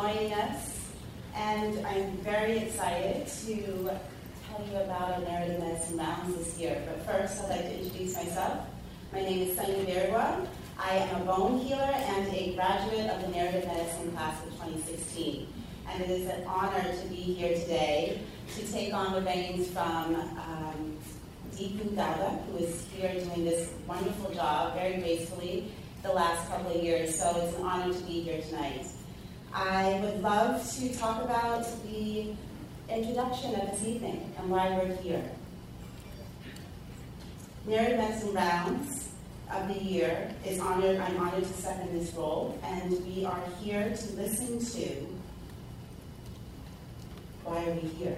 joining us. And I'm very excited to tell you about our narrative medicine rounds this year. But first, I'd like to introduce myself. My name is Sonia Bergua. I am a bone healer and a graduate of the narrative medicine class of 2016. And it is an honor to be here today to take on the reins from um, Deepu Gowda, who is here doing this wonderful job very gracefully the last couple of years. So it's an honor to be here tonight. I would love to talk about the introduction of this evening and why we're here. Narrative Medicine Rounds of the year is honored, I'm honored to step in this role, and we are here to listen to why are we here?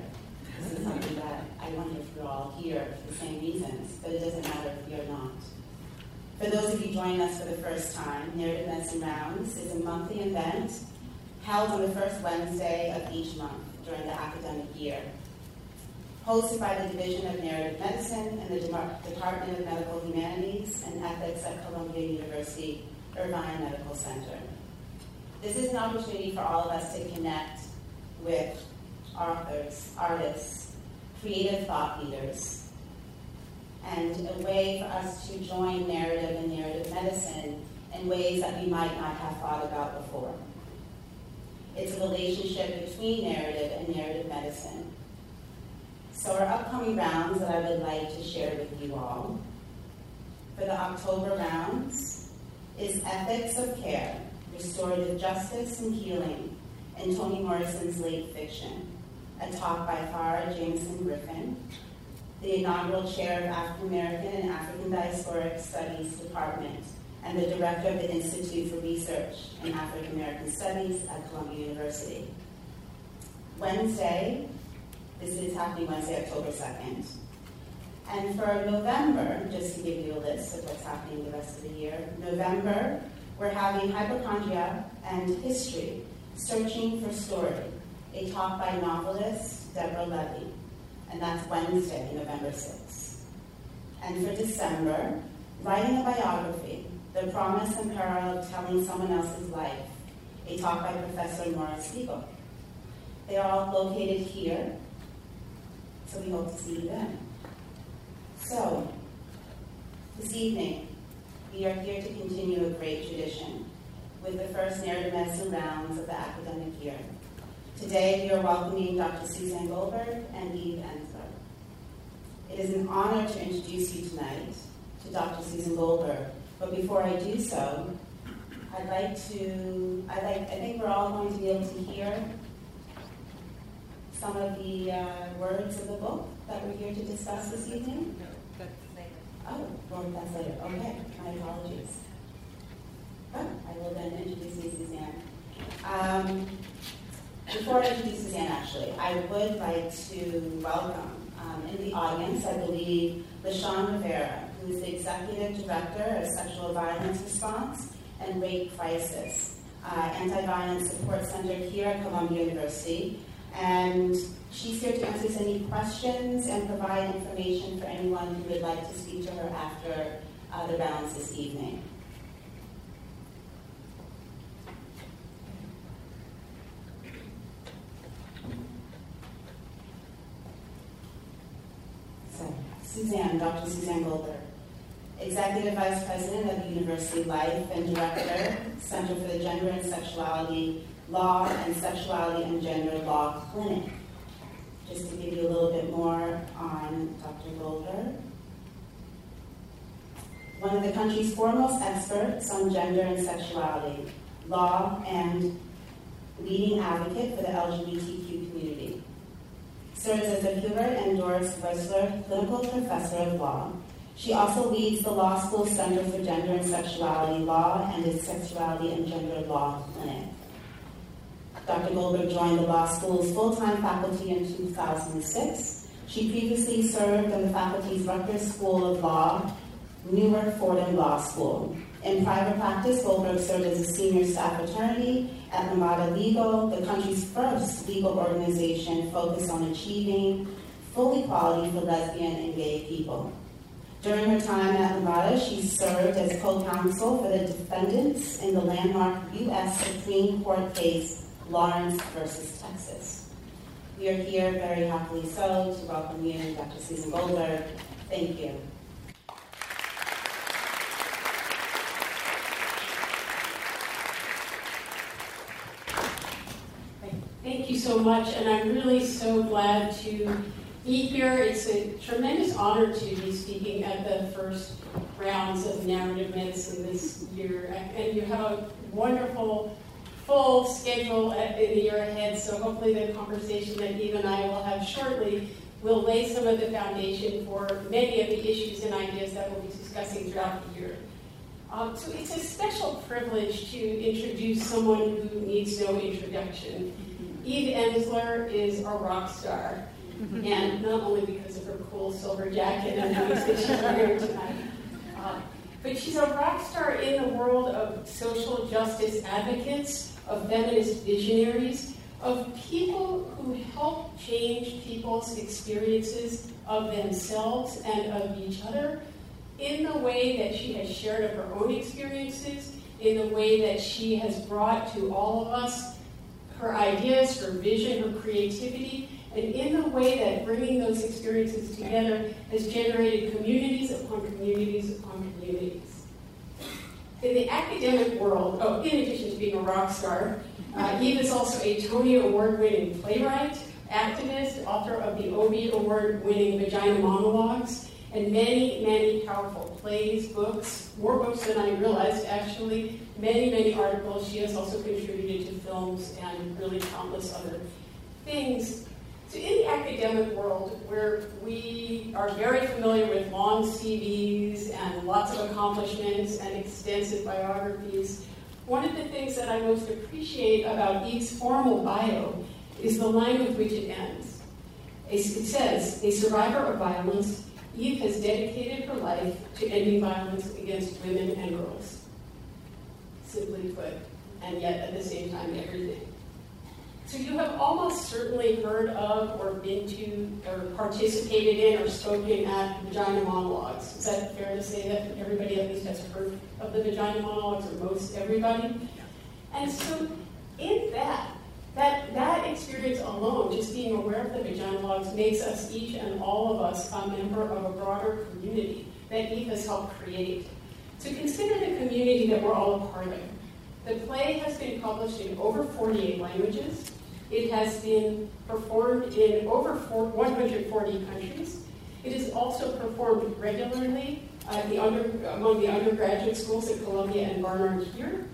This is something that I wonder if you're all here for the same reasons, but it doesn't matter if you're not. For those of you joining us for the first time, Narrative Medicine Rounds is a monthly event held on the first Wednesday of each month during the academic year. Hosted by the Division of Narrative Medicine and the Department of Medical Humanities and Ethics at Columbia University Irving Medical Center. This is an opportunity for all of us to connect with authors, artists, creative thought leaders, and a way for us to join narrative and narrative medicine in ways that we might not have thought about before. It's a relationship between narrative and narrative medicine. So our upcoming rounds that I would like to share with you all for the October rounds is Ethics of Care, Restorative Justice and Healing, and Toni Morrison's late fiction, a talk by Farah Jasmine Griffin, the inaugural chair of African American and African Diasporic Studies Department and the director of the Institute for Research in African American Studies at Columbia University. Wednesday, this is happening Wednesday, October 2nd. And for November, just to give you a list of what's happening the rest of the year, November, we're having Hypochondria and History, Searching for Story, a talk by novelist Deborah Levy. And that's Wednesday, November 6th. And for December, Writing a Biography, the Promise and Peril of Telling Someone Else's Life, a talk by Professor Maura Spiegel. They are all located here, so we hope to see you then. So, this evening, we are here to continue a great tradition with the first narrative medicine rounds of the academic year. Today, we are welcoming Dr. Suzanne Goldberg and Eve Ensler. It is an honor to introduce you tonight to Dr. Susan Goldberg, but before I do so, I'd like to, I like, I think we're all going to be able to hear some of the uh, words of the book that we're here to discuss this evening. No, that's later. Oh, well, that's later. Okay, my apologies. Oh, I will then introduce you, Suzanne. Um, before I introduce Suzanne, actually, I would like to welcome um, in the audience, I believe, LaShawn Rivera, who is the Executive Director of Sexual Violence Response and Rape Crisis, uh, Anti-Violence Support Center here at Columbia University. And she's here to answer any questions and provide information for anyone who would like to speak to her after uh, the balance this evening. So, Suzanne, Dr. Suzanne Goldberg. Executive Vice President of University Life and Director, Center for the Gender and Sexuality Law and Sexuality and Gender Law Clinic. Just to give you a little bit more on Dr. Goldberg. One of the country's foremost experts on gender and sexuality, law, and leading advocate for the LGBTQ community. Serves as a Herbert and Doris Wechsler Clinical Professor of Law she also leads the Law School Center for Gender and Sexuality Law and its Sexuality and Gender Law Clinic. Dr. Goldberg joined the law school's full-time faculty in 2006. She previously served on the faculty's Rutgers School of Law, Newark Fordham Law School. In private practice, Goldberg served as a senior staff attorney at Lambda Legal, the country's first legal organization focused on achieving full equality for lesbian and gay people. During her time at Lambda, she served as co-counsel for the defendants in the landmark U.S. Supreme Court case Lawrence versus Texas. We are here very happily so to welcome you, Dr. Susan Goldberg. Thank you. Thank you so much, and I'm really so glad to be here. It's a tremendous honor to be speaking at the first rounds of narrative medicine this year, and you have a wonderful full schedule in the year ahead, so hopefully the conversation that Eve and I will have shortly will lay some of the foundation for many of the issues and ideas that we'll be discussing throughout the year. Um, so it's a special privilege to introduce someone who needs no introduction. Eve Ensler is a rock star, and not only because of her cool silver jacket and the that she's wearing tonight, uh, but she's a rock star in the world of social justice advocates of feminist visionaries, of people who help change people's experiences of themselves and of each other in the way that she has shared of her own experiences, in the way that she has brought to all of us her ideas, her vision, her creativity, and in the way that bringing those experiences together has generated communities upon communities upon communities. In the academic world, oh, in addition to being a rock star, uh, Eve is also a Tony Award winning playwright, activist, author of the Obie Award winning Vagina Monologues, and many, many powerful plays, books, more books than I realized actually, many, many articles. She has also contributed to films and really countless other things. So, in the academic world, where we are very familiar with long CVs and lots of accomplishments and extensive biographies, one of the things that I most appreciate about Eve's formal bio is the line with which it ends. It says, A survivor of violence, Eve has dedicated her life to ending violence against women and girls. Simply put, and yet at the same time, everything. So you have almost certainly heard of or been to or participated in or spoken at vagina monologues. Is that fair to say that everybody at least has heard of the vagina monologues or most everybody? And so in that, that, that experience alone, just being aware of the vagina monologues, makes us each and all of us a member of a broader community that Eve has helped create. So consider the community that we're all a part of. The play has been published in over 48 languages. It has been performed in over 140 countries. It is also performed regularly uh, the under, among the undergraduate schools at Columbia and Barnard here.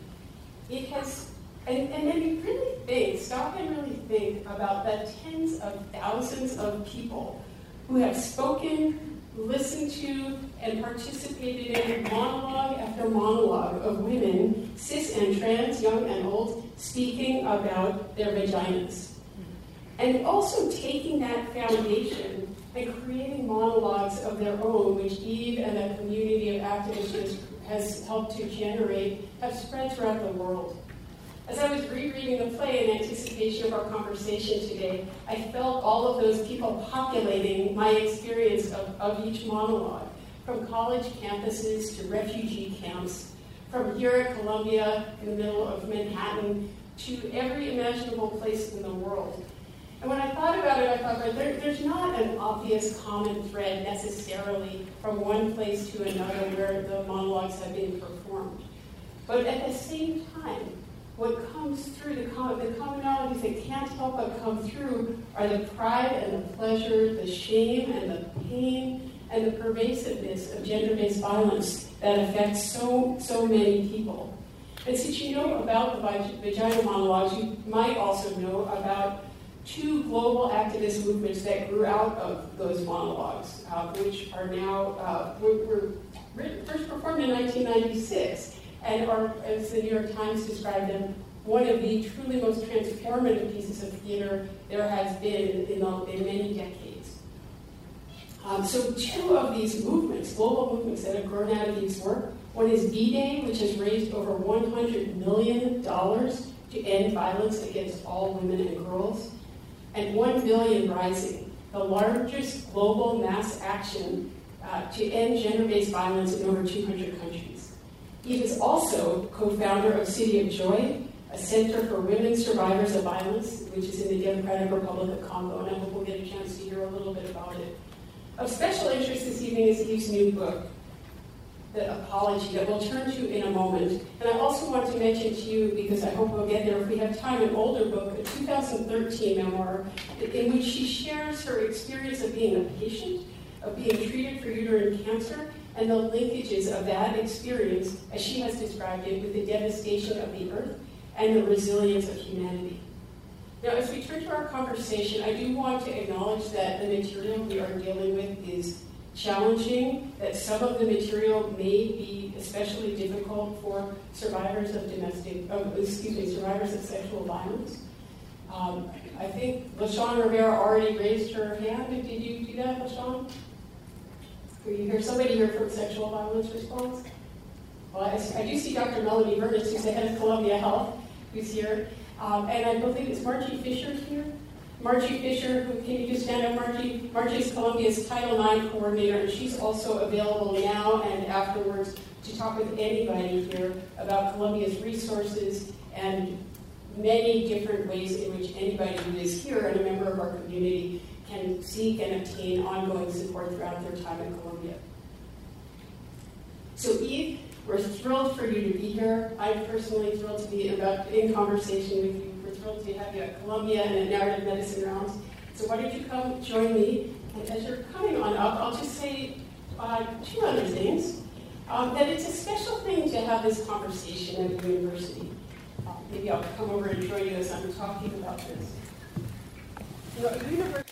It has, and, and then you really think, stop and really think about the tens of thousands of people who have spoken, listened to, and participated in monologue after monologue of women, cis and trans, young and old, speaking about their vaginas. And also taking that foundation and creating monologues of their own, which Eve and a community of activists has helped to generate, have spread throughout the world. As I was rereading the play in anticipation of our conversation today, I felt all of those people populating my experience of, of each monologue, from college campuses to refugee camps, from here at Columbia in the middle of Manhattan to every imaginable place in the world. And when I thought about it, I thought that there, there's not an obvious common thread necessarily from one place to another where the monologues have been performed. But at the same time, what comes through, the, com- the commonalities that can't help but come through are the pride and the pleasure, the shame and the pain, and the pervasiveness of gender-based violence that affects so, so many people. And since you know about the vagina monologues, you might also know about two global activist movements that grew out of those monologues, uh, which are now, uh, were, were written, first performed in 1996 and are, as the New York Times described them, one of the truly most transformative pieces of theater there has been in, the, in many decades. Um, so two of these movements, global movements that have grown out of these work, one is V-Day, which has raised over $100 million to end violence against all women and girls, and 1 billion rising, the largest global mass action uh, to end gender-based violence in over 200 countries. He is also co-founder of City of Joy, a center for women survivors of violence, which is in the Democratic Republic of Congo, and I hope we'll get a chance to hear a little bit about it. Of special interest this evening is Eve's new book, The Apology, that we'll turn to in a moment. And I also want to mention to you, because I hope we'll get there if we have time, an older book, a 2013 memoir, in which she shares her experience of being a patient, of being treated for uterine cancer, and the linkages of that experience, as she has described it, with the devastation of the earth and the resilience of humanity. Now, as we turn to our conversation, I do want to acknowledge that the material we are dealing with is challenging, that some of the material may be especially difficult for survivors of domestic, oh, excuse me, survivors of sexual violence. Um, I think LaShawn Rivera already raised her hand. Did you do that, LaShawn? You here? Somebody here from sexual violence response? Well, I, I do see Dr. Melanie Burgess, who's the head of Columbia Health, who's here. Um, and I believe it's Margie Fisher here. Margie Fisher, who can you just stand up, Margie? Margie is Columbia's Title IX coordinator, and she's also available now and afterwards to talk with anybody here about Columbia's resources and many different ways in which anybody who is here and a member of our community can seek and obtain ongoing support throughout their time at Columbia. So Eve, we're thrilled for you to be here. I'm personally thrilled to be about, in conversation with you. We're thrilled to have you at Columbia and at Narrative Medicine Rounds. So why don't you come join me? And as you're coming on up, I'll just say uh, two other things. Um, that it's a special thing to have this conversation at the university. Uh, maybe I'll come over and join you as I'm talking about this. You know, university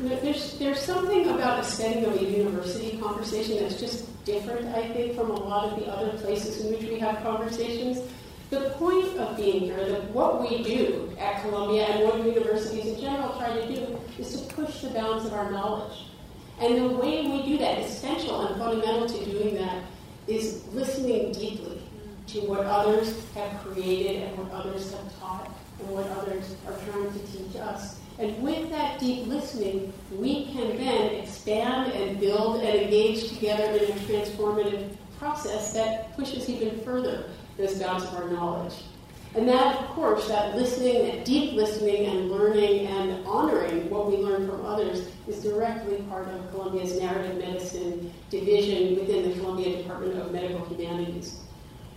There's, there's something about a setting of a university conversation that's just different, I think, from a lot of the other places in which we have conversations. The point of being here, that what we do at Columbia and what universities in general try to do, is to push the bounds of our knowledge. And the way we do that, essential and fundamental to doing that, is listening deeply to what others have created and what others have taught and what others are trying to teach us. And with that deep listening, we can then expand and build and engage together in a transformative process that pushes even further those bounds of our knowledge. And that, of course, that listening, that deep listening and learning and honoring what we learn from others is directly part of Columbia's narrative medicine division within the Columbia Department of Medical Humanities.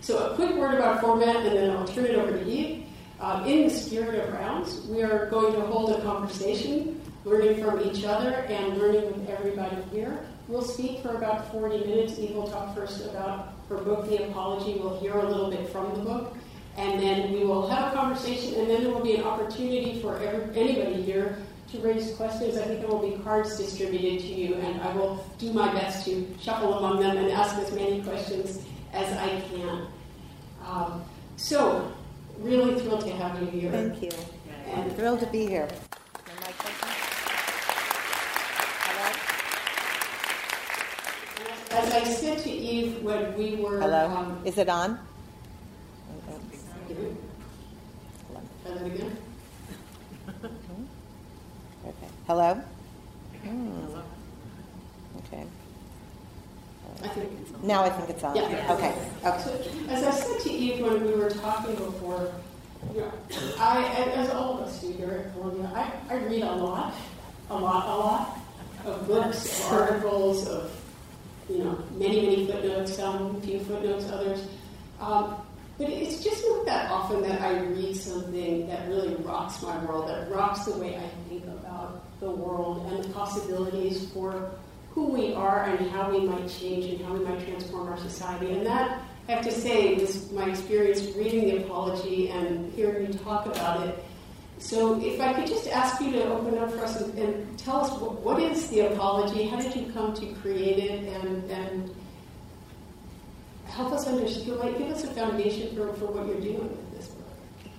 So a quick word about format, and then I'll turn it over to Eve. Uh, in the spirit of rounds, we are going to hold a conversation, learning from each other and learning with everybody here. We'll speak for about 40 minutes. Eve will talk first about her book, The Apology. We'll hear a little bit from the book. And then we will have a conversation, and then there will be an opportunity for every, anybody here to raise questions. I think there will be cards distributed to you, and I will do my best to shuffle among them and ask as many questions as I can. Um, so, really thrilled to have you here. Thank you. And I'm thrilled to be here. As I said to Eve when we were. Hello. Um, Is it on? Try that again. okay. Hello? Mm. Okay. I think now I think it's on. Yeah. Okay. Okay. So, as I said to Eve when we were talking before, you know, I, as all of us do here at Columbia, I, I read a lot, a lot, a lot of books, of articles, of you know, many, many footnotes, some few footnotes, others. Um, but it's just not that often that I read something that really rocks my world, that rocks the way I think about the world and the possibilities for who we are and how we might change and how we might transform our society. And that, I have to say, was my experience reading the apology and hearing you talk about it. So, if I could just ask you to open up for us and, and tell us what, what is the apology? How did you come to create it? And, and help us understand, like, give us a foundation for, for what you're doing with this book.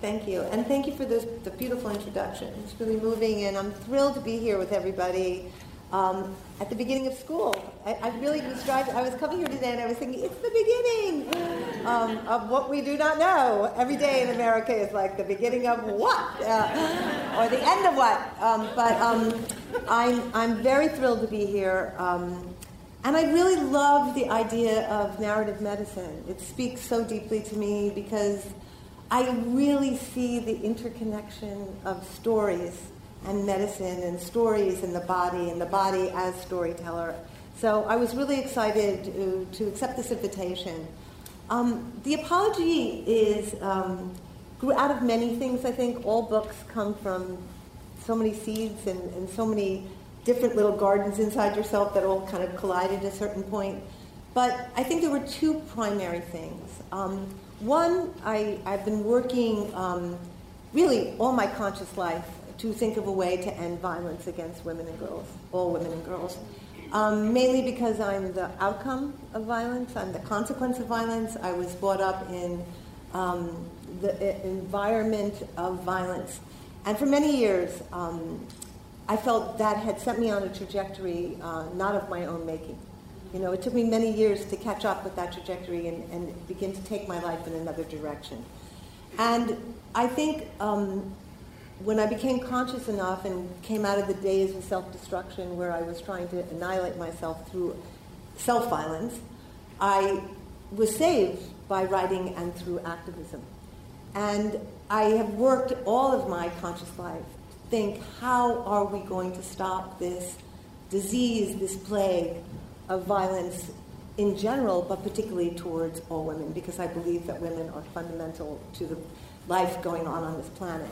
Thank you. And thank you for this, the beautiful introduction. It's really moving, and I'm thrilled to be here with everybody um, at the beginning of school. I, I, really was driving, I was coming here today and I was thinking, it's the beginning um, of what we do not know. Every day in America is like the beginning of what? Uh, or the end of what? Um, but um, I'm, I'm very thrilled to be here. Um, and I really love the idea of narrative medicine. It speaks so deeply to me because I really see the interconnection of stories and medicine and stories and the body and the body as storyteller. So I was really excited to, to accept this invitation. Um, the apology is um, grew out of many things. I think all books come from so many seeds and, and so many different little gardens inside yourself that all kind of collided at a certain point. But I think there were two primary things. Um, one, I, I've been working um, really all my conscious life to think of a way to end violence against women and girls, all women and girls. Um, mainly because I'm the outcome of violence, I'm the consequence of violence. I was brought up in um, the environment of violence. And for many years, um, I felt that had set me on a trajectory uh, not of my own making. You know, it took me many years to catch up with that trajectory and, and begin to take my life in another direction. And I think um, when I became conscious enough and came out of the days of self destruction where I was trying to annihilate myself through self violence, I was saved by writing and through activism. And I have worked all of my conscious life to think how are we going to stop this disease, this plague of violence in general, but particularly towards all women, because I believe that women are fundamental to the life going on on this planet.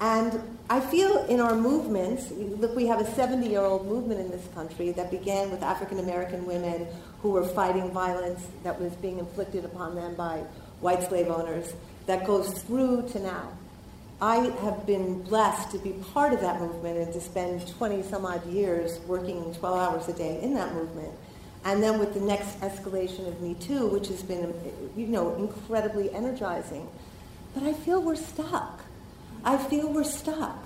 And I feel in our movements, look, we have a 70 year old movement in this country that began with African American women who were fighting violence that was being inflicted upon them by white slave owners that goes through to now. I have been blessed to be part of that movement and to spend 20 some odd years working 12 hours a day in that movement. And then with the next escalation of Me Too, which has been, you know, incredibly energizing. But I feel we're stuck. I feel we're stuck.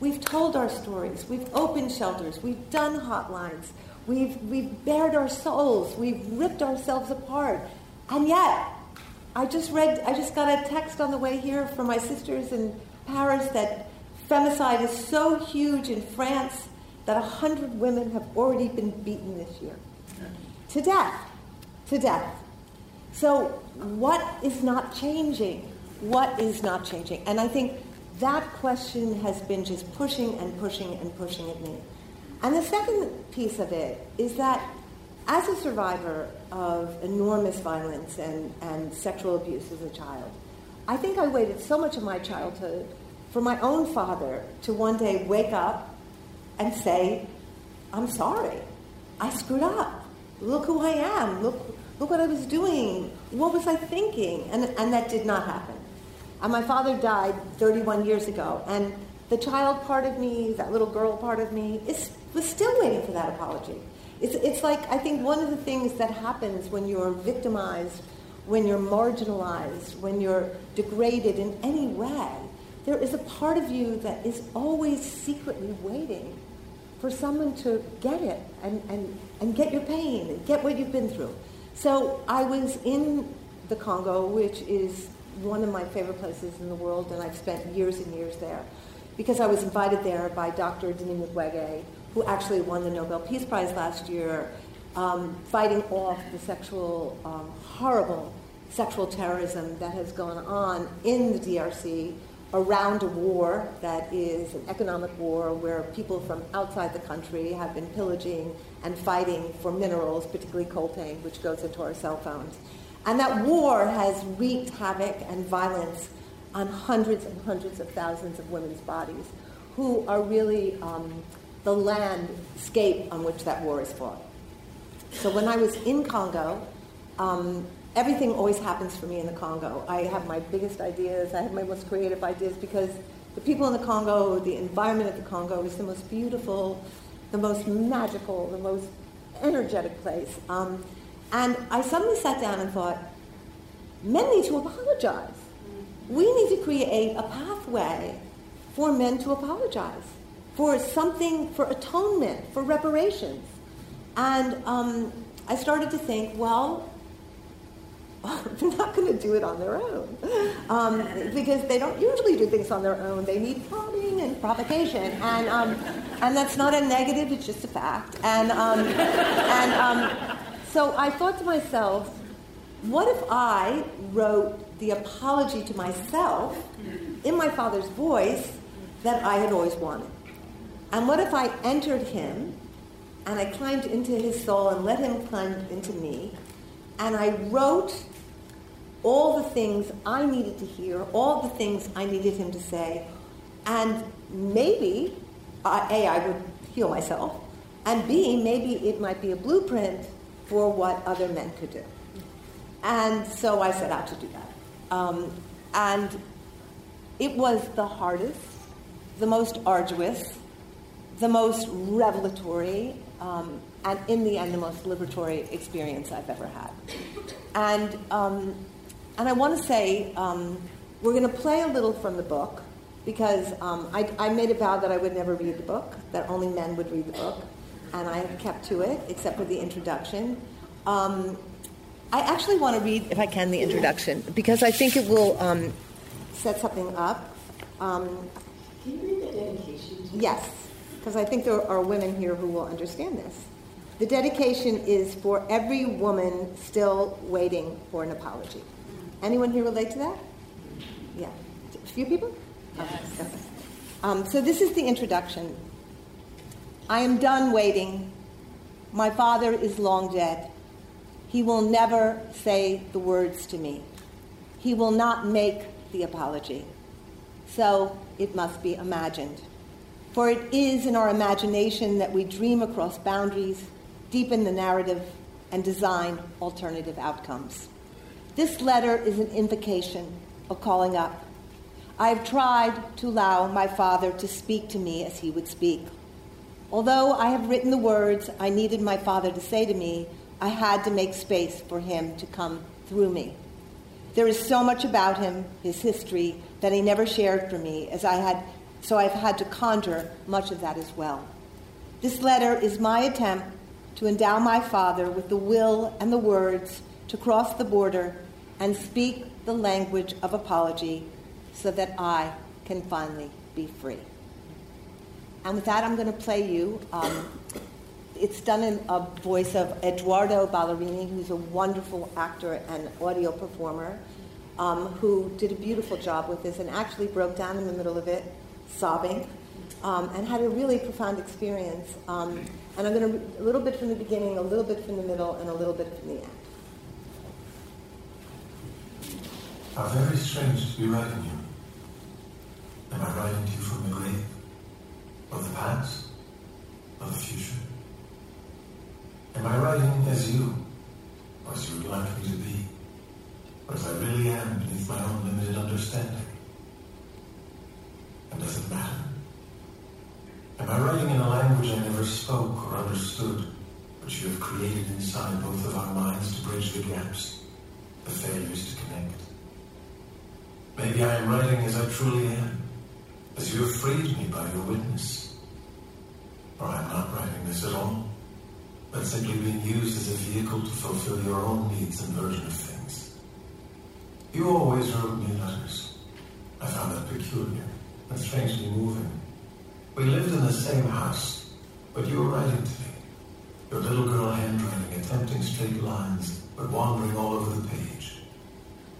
We've told our stories. We've opened shelters. We've done hotlines. We've, we've bared our souls. We've ripped ourselves apart. And yet, I just read, I just got a text on the way here from my sisters in Paris that femicide is so huge in France that 100 women have already been beaten this year. To death. To death. So, what is not changing? What is not changing? And I think that question has been just pushing and pushing and pushing at me. And the second piece of it is that as a survivor of enormous violence and, and sexual abuse as a child, I think I waited so much of my childhood for my own father to one day wake up and say, I'm sorry. I screwed up. Look who I am. Look, look what I was doing. What was I thinking? And, and that did not happen. And my father died 31 years ago. And the child part of me, that little girl part of me, is, was still waiting for that apology. It's, it's like, I think one of the things that happens when you're victimized, when you're marginalized, when you're degraded in any way, there is a part of you that is always secretly waiting for someone to get it and, and, and get your pain and get what you've been through. So I was in the Congo, which is one of my favorite places in the world, and I've spent years and years there because I was invited there by Dr. Denis Mukwege, who actually won the Nobel Peace Prize last year, um, fighting off the sexual, um, horrible sexual terrorism that has gone on in the DRC around a war that is an economic war where people from outside the country have been pillaging and fighting for minerals, particularly coltan, which goes into our cell phones. And that war has wreaked havoc and violence on hundreds and hundreds of thousands of women's bodies who are really um, the landscape on which that war is fought. So when I was in Congo, um, everything always happens for me in the Congo. I have my biggest ideas, I have my most creative ideas because the people in the Congo, the environment of the Congo is the most beautiful, the most magical, the most energetic place. Um, and I suddenly sat down and thought, men need to apologize. We need to create a pathway for men to apologize, for something, for atonement, for reparations. And um, I started to think, well, they're not going to do it on their own um, because they don't usually do things on their own. They need prodding and provocation, and um, and that's not a negative; it's just a fact. And um, and um, so I thought to myself, what if I wrote the apology to myself in my father's voice that I had always wanted? And what if I entered him and I climbed into his soul and let him climb into me? And I wrote all the things I needed to hear, all the things I needed him to say, and maybe, uh, A, I would heal myself, and B, maybe it might be a blueprint for what other men could do. And so I set out to do that. Um, and it was the hardest, the most arduous, the most revelatory, um, and in the end, the most liberatory experience I've ever had. And, um, and I want to say, um, we're going to play a little from the book because um, I, I made a vow that I would never read the book, that only men would read the book, and I have kept to it, except for the introduction. Um, I actually want to read, if I can, the introduction because I think it will um, set something up. Um, can you read the dedication? Yes, because I think there are women here who will understand this. The dedication is for every woman still waiting for an apology. Anyone here relate to that? Yeah. A few people? Yes. Okay. Um, so this is the introduction. I am done waiting. My father is long dead. He will never say the words to me. He will not make the apology. So it must be imagined. For it is in our imagination that we dream across boundaries, deepen the narrative, and design alternative outcomes. This letter is an invocation, a calling up. I have tried to allow my father to speak to me as he would speak. Although I have written the words I needed my father to say to me, I had to make space for him to come through me. There is so much about him, his history, that he never shared for me, as I had, so I've had to conjure much of that as well. This letter is my attempt to endow my father with the will and the words to cross the border and speak the language of apology so that I can finally be free. And with that, I'm going to play you um, it's done in a voice of Edoardo Ballerini, who's a wonderful actor and audio performer, um, who did a beautiful job with this and actually broke down in the middle of it, sobbing, um, and had a really profound experience. Um, and I'm going to read a little bit from the beginning, a little bit from the middle, and a little bit from the end. How very strange to be writing you. Am I writing to you from the grave? Of the past? Of the future? Am I writing as you, or as you would like me to be, or as I really am beneath my own limited understanding? And does it matter? Am I writing in a language I never spoke or understood, but you have created inside both of our minds to bridge the gaps, the failures to connect? Maybe I am writing as I truly am, as you have freed me by your witness. Or I'm not writing this at all but simply being used as a vehicle to fulfill your own needs and version of things. You always wrote me letters. I found that peculiar and strangely moving. We lived in the same house, but you were writing to me. Your little girl handwriting, attempting straight lines, but wandering all over the page.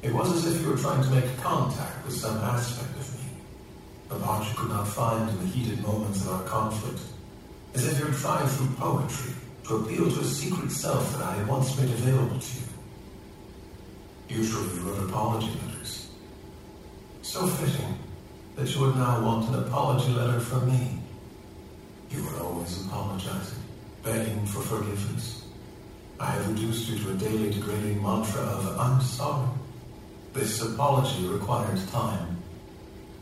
It was as if you were trying to make contact with some aspect of me, a part you could not find in the heated moments of our conflict, as if you were trying through poetry to appeal to a secret self that I had once made available to you. Usually you wrote apology letters. So fitting that you would now want an apology letter from me. You were always apologizing, begging for forgiveness. I have reduced you to a daily degrading mantra of, I'm sorry. This apology required time.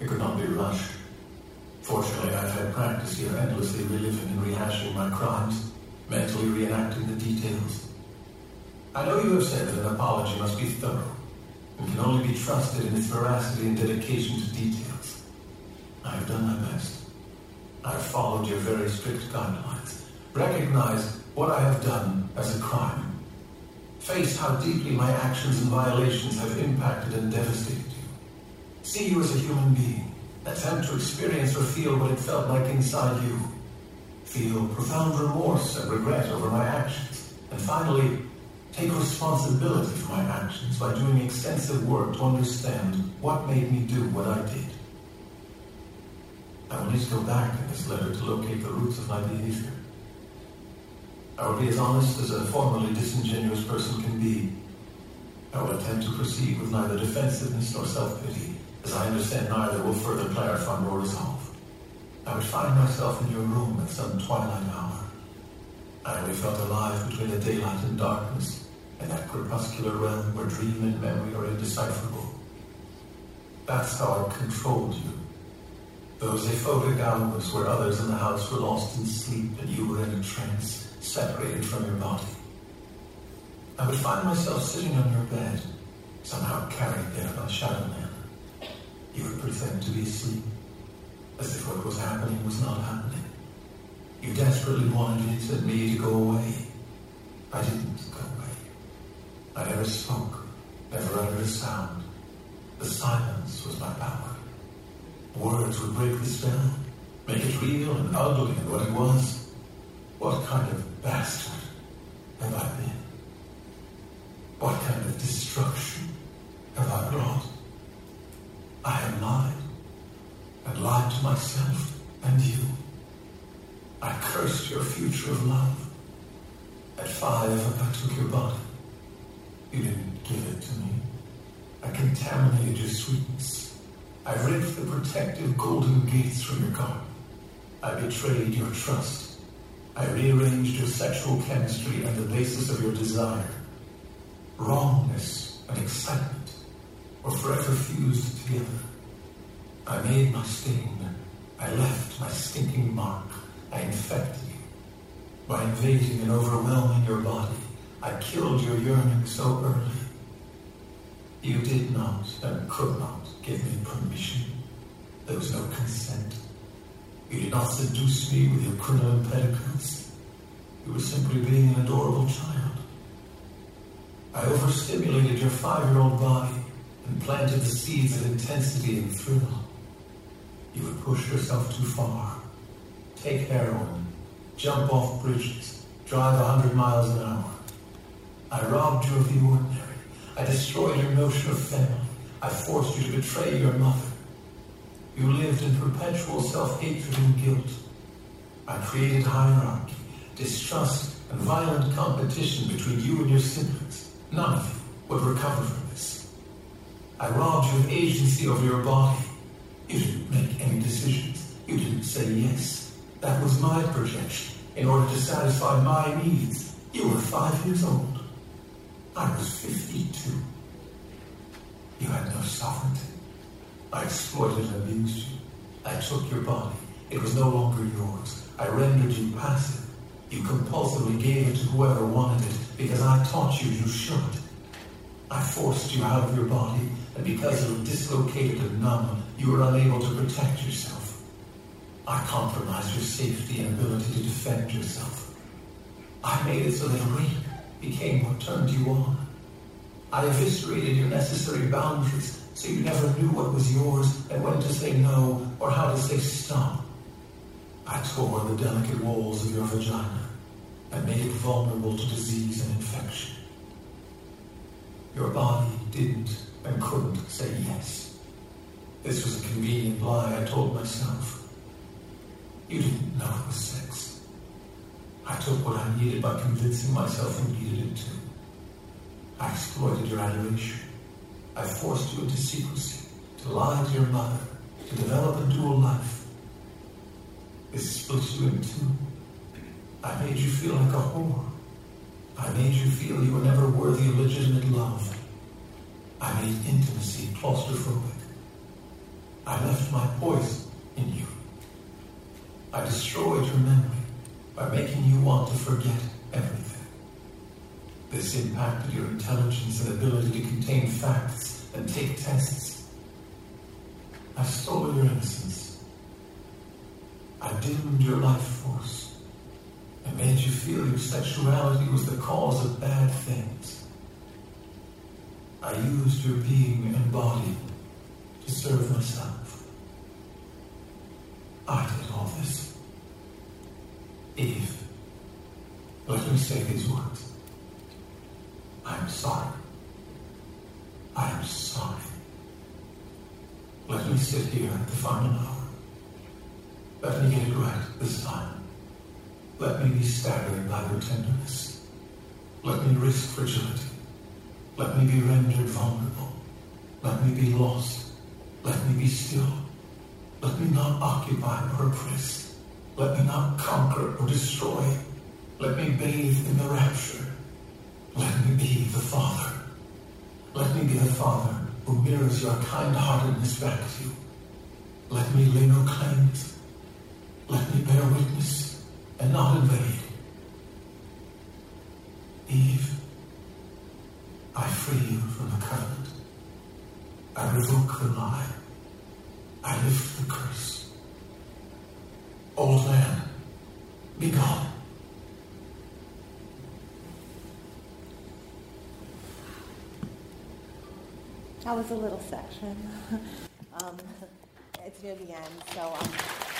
It could not be rushed. Fortunately, I've had practice here endlessly reliving and rehashing my crimes mentally reenacting the details. I know you have said that an apology must be thorough and can only be trusted in its veracity and dedication to details. I have done my best. I have followed your very strict guidelines. Recognize what I have done as a crime. Face how deeply my actions and violations have impacted and devastated. See you as a human being. Attempt to experience or feel what it felt like inside you. Feel profound remorse and regret over my actions. And finally, take responsibility for my actions by doing extensive work to understand what made me do what I did. I will need to go back in this letter to locate the roots of my behavior. I will be as honest as a formerly disingenuous person can be. I will attempt to proceed with neither defensiveness nor self-pity, as I understand neither will further clarify nor resolve. I would find myself in your room at some twilight hour. I only felt alive between the daylight and darkness, in that crepuscular realm where dream and memory are indecipherable. That's how I controlled you. Those aphotic hours where others in the house were lost in sleep and you were in a trance separated from your body. I would find myself sitting on your bed, somehow carried there by Shadow. You would pretend to be asleep, as if what was happening was not happening. You desperately wanted me to go away. I didn't go away. I never spoke, never uttered a sound. The silence was my power. Words would break the spell, make it real and ugly and what it was. What kind of bastard have I been? What kind of destruction have I brought? I have lied, and lied to myself and you. I cursed your future of love. At five, I took your body. You didn't give it to me. I contaminated your sweetness. I ripped the protective golden gates from your garden. I betrayed your trust. I rearranged your sexual chemistry on the basis of your desire. Wrongness and excitement were forever fused together. I made my stain. I left my stinking mark. I infected you. By invading and overwhelming your body, I killed your yearning so early. You did not and could not give me permission. There was no consent. You did not seduce me with your crinoline petticoats. You were simply being an adorable child. I overstimulated your five-year-old body and planted the seeds of intensity and thrill. You would push yourself too far, take heroin, jump off bridges, drive a hundred miles an hour. I robbed you of the ordinary. I destroyed your notion of family. I forced you to betray your mother. You lived in perpetual self-hatred and guilt. I created hierarchy, distrust, and violent competition between you and your siblings. None of you would recover. I robbed you of agency over your body. You didn't make any decisions. You didn't say yes. That was my projection in order to satisfy my needs. You were five years old. I was 52. You had no sovereignty. I exploited and abused you. I took your body. It was no longer yours. I rendered you passive. You compulsively gave it to whoever wanted it because I taught you you should. I forced you out of your body, and because were dislocated numb, you were unable to protect yourself. I compromised your safety and ability to defend yourself. I made it so that rape became what turned you on. I eviscerated your necessary boundaries so you never knew what was yours and when to say no or how to say stop. I tore the delicate walls of your vagina and made it vulnerable to disease and infection. Your body didn't and couldn't say yes. This was a convenient lie I told myself. You didn't know it was sex. I took what I needed by convincing myself you needed it too. I exploited your adoration. I forced you into secrecy, to lie to your mother, to develop a dual life. This split you in two. I made you feel like a whore. I made you feel you were never worthy of legitimate love. I made intimacy claustrophobic. I left my poison in you. I destroyed your memory by making you want to forget everything. This impacted your intelligence and ability to contain facts and take tests. I stole your innocence. I dimmed your life force. I made you feel your sexuality was the cause of bad things. I used your being and body to serve myself. I did all this. Eve, let me say these words. I am sorry. I am sorry. Let me sit here at the final hour. Let me get it right this time. Let me be staggered by your tenderness. Let me risk fragility. Let me be rendered vulnerable. Let me be lost. Let me be still. Let me not occupy or oppress. Let me not conquer or destroy. Let me bathe in the rapture. Let me be the Father. Let me be the Father who mirrors your kind-heartedness back to you. Let me lay no claims. Let me bear witness and not invade. Eve, I free you from the covenant. I revoke the lie. I lift the curse. Old man, be gone. That was a little section. um, it's near the end, so. Um,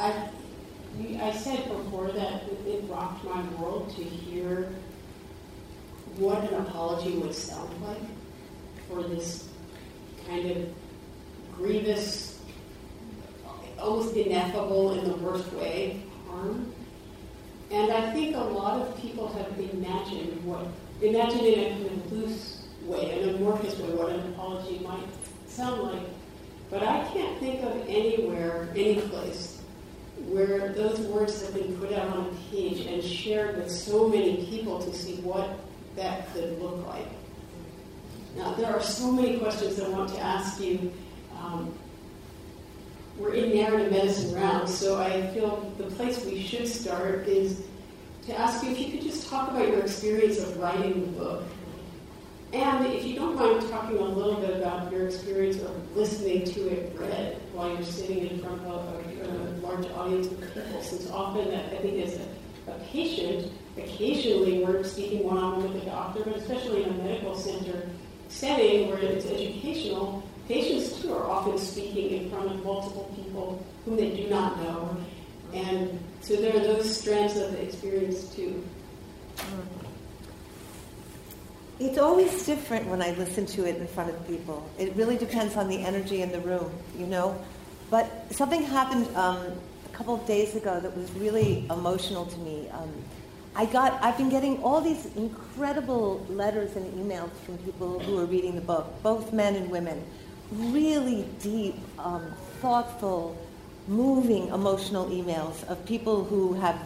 I, I said before that it rocked my world to hear what an apology would sound like for this kind of grievous, almost ineffable in the worst way harm. And I think a lot of people have imagined what, imagined in a kind of loose way, an amorphous way, what an apology might sound like. But I can't think of anywhere, any place where those words have been put out on a page and shared with so many people to see what that could look like. Now, there are so many questions I want to ask you. Um, we're in narrative medicine rounds, so I feel the place we should start is to ask you if you could just talk about your experience of writing the book. And if you don't mind talking a little bit about your experience of listening to it read while you're sitting in front of a, a large audience of people, since often I think as a, a patient, occasionally we're speaking one-on-one with a doctor, but especially in a medical center setting where it's educational, patients too are often speaking in front of multiple people whom they do not know. And so there are those strands of the experience too. It's always different when I listen to it in front of people. It really depends on the energy in the room, you know. But something happened um, a couple of days ago that was really emotional to me. Um, I got, I've been getting all these incredible letters and emails from people who are reading the book, both men and women. Really deep, um, thoughtful, moving, emotional emails of people who have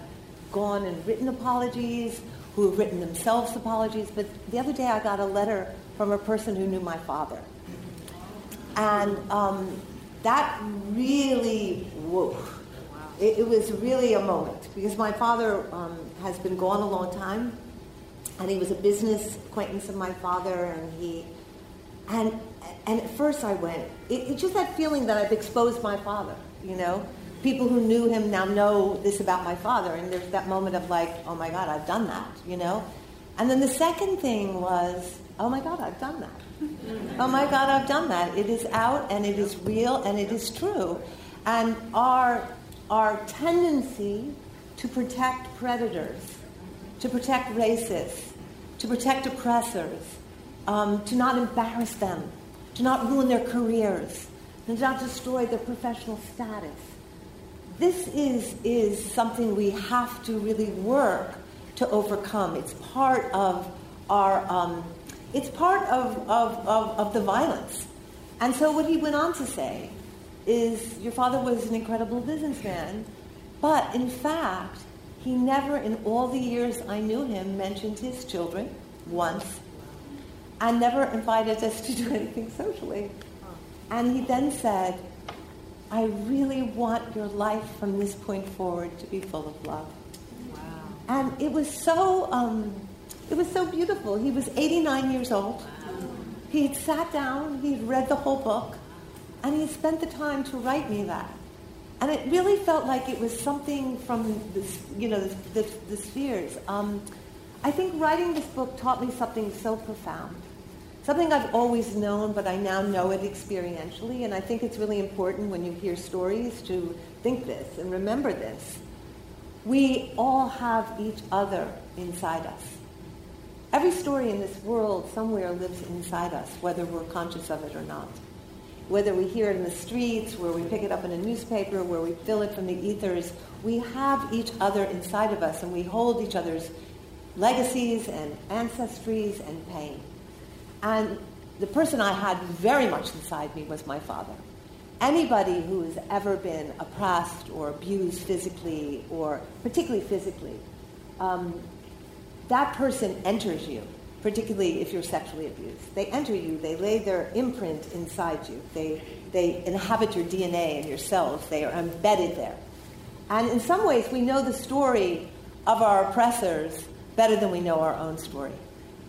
gone and written apologies, who have written themselves apologies. But the other day I got a letter from a person who knew my father. And um, that really, whoa. It, it, was really a moment because my father um, has been gone a long time, and he was a business acquaintance of my father, and he, and and at first I went, it, it just that feeling that I've exposed my father, you know. People who knew him now know this about my father, and there's that moment of like, oh my God, I've done that, you know. And then the second thing was, oh my God, I've done that oh my God, I've done that. It is out and it is real and it is true. And our, our tendency to protect predators, to protect racists, to protect oppressors, um, to not embarrass them, to not ruin their careers, to not destroy their professional status. This is, is something we have to really work to overcome. It's part of our um, it's part of, of, of, of the violence. And so what he went on to say is your father was an incredible businessman, but in fact, he never in all the years I knew him mentioned his children once and never invited us to do anything socially. And he then said, I really want your life from this point forward to be full of love. Wow. And it was so um, it was so beautiful. He was 89 years old. He had sat down, he had read the whole book, and he spent the time to write me that. And it really felt like it was something from the, you know, the, the, the spheres. Um, I think writing this book taught me something so profound. Something I've always known, but I now know it experientially. And I think it's really important when you hear stories to think this and remember this. We all have each other inside us. Every story in this world somewhere lives inside us, whether we're conscious of it or not. Whether we hear it in the streets, where we pick it up in a newspaper, where we feel it from the ethers, we have each other inside of us and we hold each other's legacies and ancestries and pain. And the person I had very much inside me was my father. Anybody who has ever been oppressed or abused physically, or particularly physically, um, that person enters you, particularly if you're sexually abused. They enter you, they lay their imprint inside you, they, they inhabit your DNA and your cells, they are embedded there. And in some ways, we know the story of our oppressors better than we know our own story.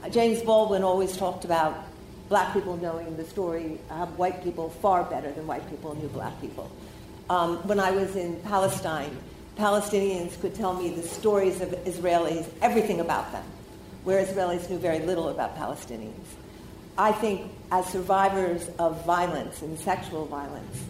Uh, James Baldwin always talked about black people knowing the story of white people far better than white people knew black people. Um, when I was in Palestine, Palestinians could tell me the stories of Israelis, everything about them, where Israelis knew very little about Palestinians. I think as survivors of violence and sexual violence,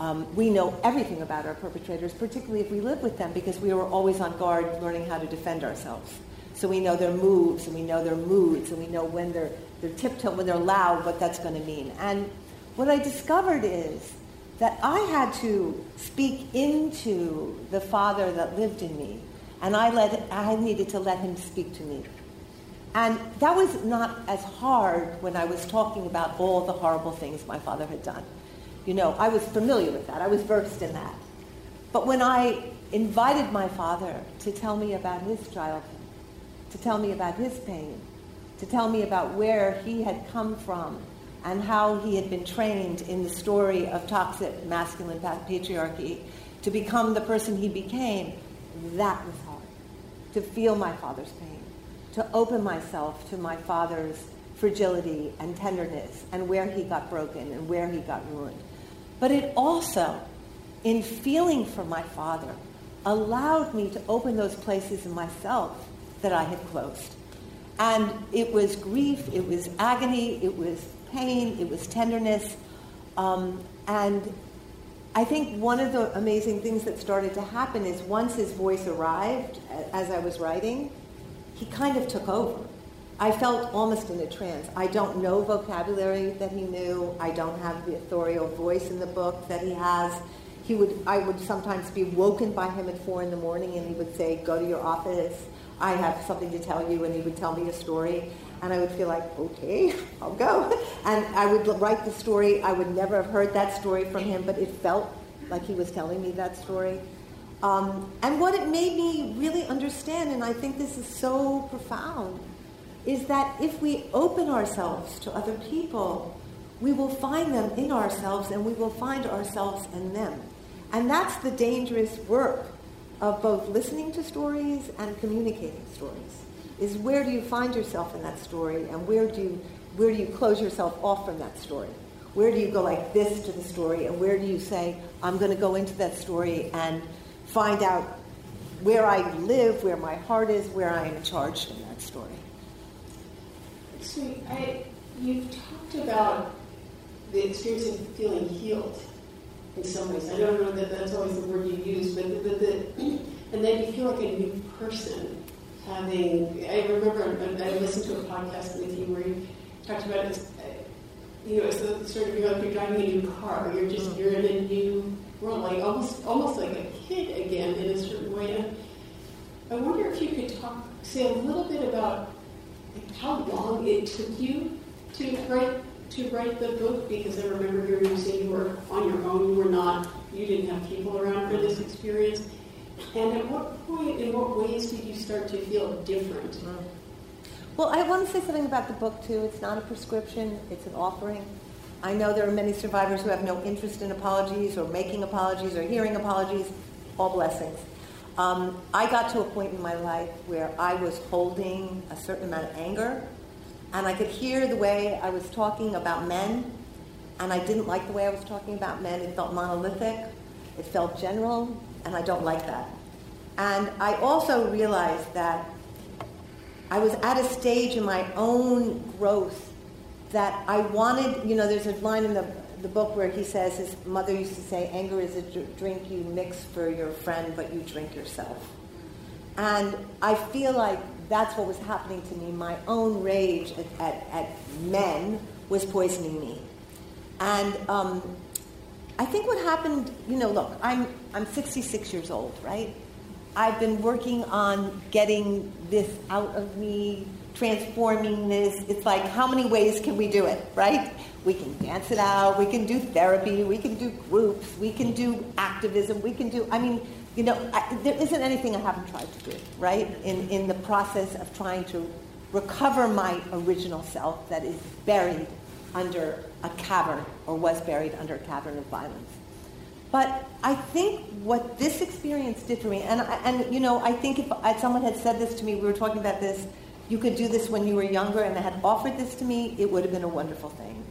um, we know everything about our perpetrators, particularly if we live with them, because we were always on guard learning how to defend ourselves. So we know their moves and we know their moods and we know when they're, they're tiptoe, when they're loud, what that's going to mean. And what I discovered is that I had to speak into the father that lived in me, and I, let, I needed to let him speak to me. And that was not as hard when I was talking about all the horrible things my father had done. You know, I was familiar with that, I was versed in that. But when I invited my father to tell me about his childhood, to tell me about his pain, to tell me about where he had come from and how he had been trained in the story of toxic masculine patriarchy to become the person he became, that was hard. To feel my father's pain, to open myself to my father's fragility and tenderness and where he got broken and where he got ruined. But it also, in feeling for my father, allowed me to open those places in myself that I had closed. And it was grief, it was agony, it was pain, it was tenderness. Um, and I think one of the amazing things that started to happen is once his voice arrived as I was writing, he kind of took over. I felt almost in a trance. I don't know vocabulary that he knew. I don't have the authorial voice in the book that he has. He would, I would sometimes be woken by him at four in the morning and he would say, go to your office. I have something to tell you, and he would tell me a story, and I would feel like, okay, I'll go. And I would write the story. I would never have heard that story from him, but it felt like he was telling me that story. Um, and what it made me really understand, and I think this is so profound, is that if we open ourselves to other people, we will find them in ourselves and we will find ourselves in them. And that's the dangerous work of both listening to stories and communicating stories is where do you find yourself in that story and where do you where do you close yourself off from that story where do you go like this to the story and where do you say i'm going to go into that story and find out where i live where my heart is where i am charged in that story So I, you've talked about the experience of feeling healed in some ways. I don't know that that's always the word you use, but the, the, the, and then you feel like a new person. Having, I remember I listened to a podcast with you where you talked about it. Uh, you know, it's sort of you're like you're driving a new car. You're just you're in a new world, like almost almost like a kid again in a certain way. And I wonder if you could talk, say a little bit about how long it took you to write to write the book? Because I remember hearing you say you were on your own, you were not, you didn't have people around for this experience. And at what point, in what ways did you start to feel different? Mm. Well, I want to say something about the book too. It's not a prescription, it's an offering. I know there are many survivors who have no interest in apologies or making apologies or hearing apologies. All blessings. Um, I got to a point in my life where I was holding a certain amount of anger and I could hear the way I was talking about men, and I didn't like the way I was talking about men. It felt monolithic. It felt general, and I don't like that. And I also realized that I was at a stage in my own growth that I wanted, you know, there's a line in the, the book where he says his mother used to say, anger is a drink you mix for your friend, but you drink yourself. And I feel like that's what was happening to me. My own rage at, at, at men was poisoning me. And um, I think what happened, you know, look, I'm, I'm 66 years old, right? I've been working on getting this out of me, transforming this. It's like, how many ways can we do it, right? We can dance it out, we can do therapy, we can do groups, we can do activism, we can do, I mean, you know, I, there isn't anything I haven't tried to do, right? In, in the process of trying to recover my original self that is buried under a cavern or was buried under a cavern of violence. But I think what this experience did for me, and, and you know, I think if someone had said this to me, we were talking about this, you could do this when you were younger, and they had offered this to me, it would have been a wonderful thing.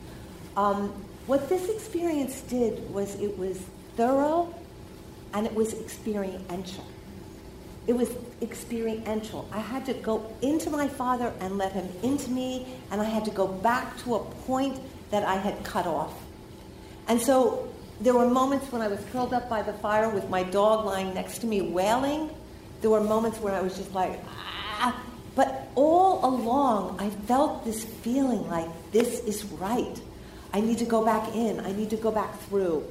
Um, what this experience did was it was thorough and it was experiential. It was experiential. I had to go into my father and let him into me, and I had to go back to a point that I had cut off. And so there were moments when I was curled up by the fire with my dog lying next to me wailing. There were moments where I was just like, ah. But all along, I felt this feeling like this is right. I need to go back in. I need to go back through.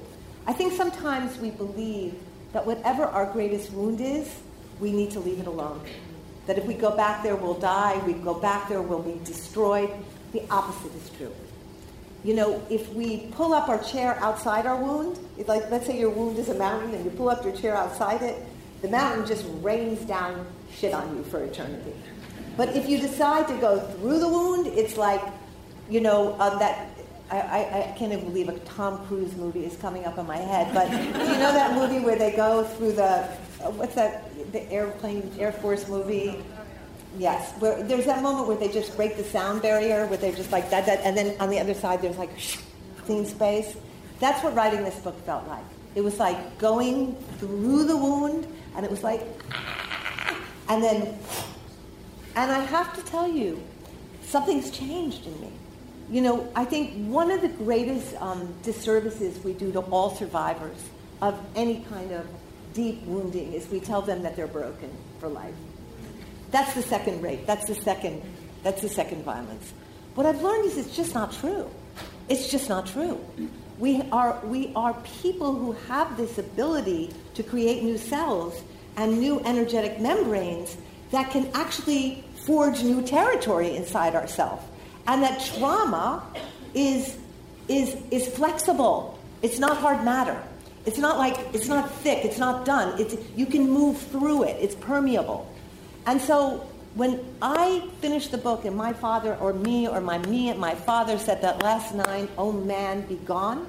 I think sometimes we believe that whatever our greatest wound is, we need to leave it alone. That if we go back there, we'll die. We go back there, we'll be destroyed. The opposite is true you know, if we pull up our chair outside our wound, like let's say your wound is a mountain and you pull up your chair outside it, the mountain just rains down shit on you for eternity. But if you decide to go through the wound, it's like, you know, uh, that. I, I, I, can't even believe a Tom Cruise movie is coming up in my head, but you know that movie where they go through the, uh, what's that, the airplane, Air Force movie? Yes, where there's that moment where they just break the sound barrier, where they're just like that, that, and then on the other side there's like clean space. That's what writing this book felt like. It was like going through the wound, and it was like, and then, and I have to tell you, something's changed in me. You know, I think one of the greatest um, disservices we do to all survivors of any kind of deep wounding is we tell them that they're broken for life. That's the second rape. That's the second. That's the second violence. What I've learned is it's just not true. It's just not true. We are we are people who have this ability to create new cells and new energetic membranes that can actually forge new territory inside ourselves. And that trauma is is is flexible. It's not hard matter. It's not like it's not thick, it's not done. It's you can move through it. It's permeable. And so when I finished the book and my father or me or my me and my father said that last line, oh man, be gone,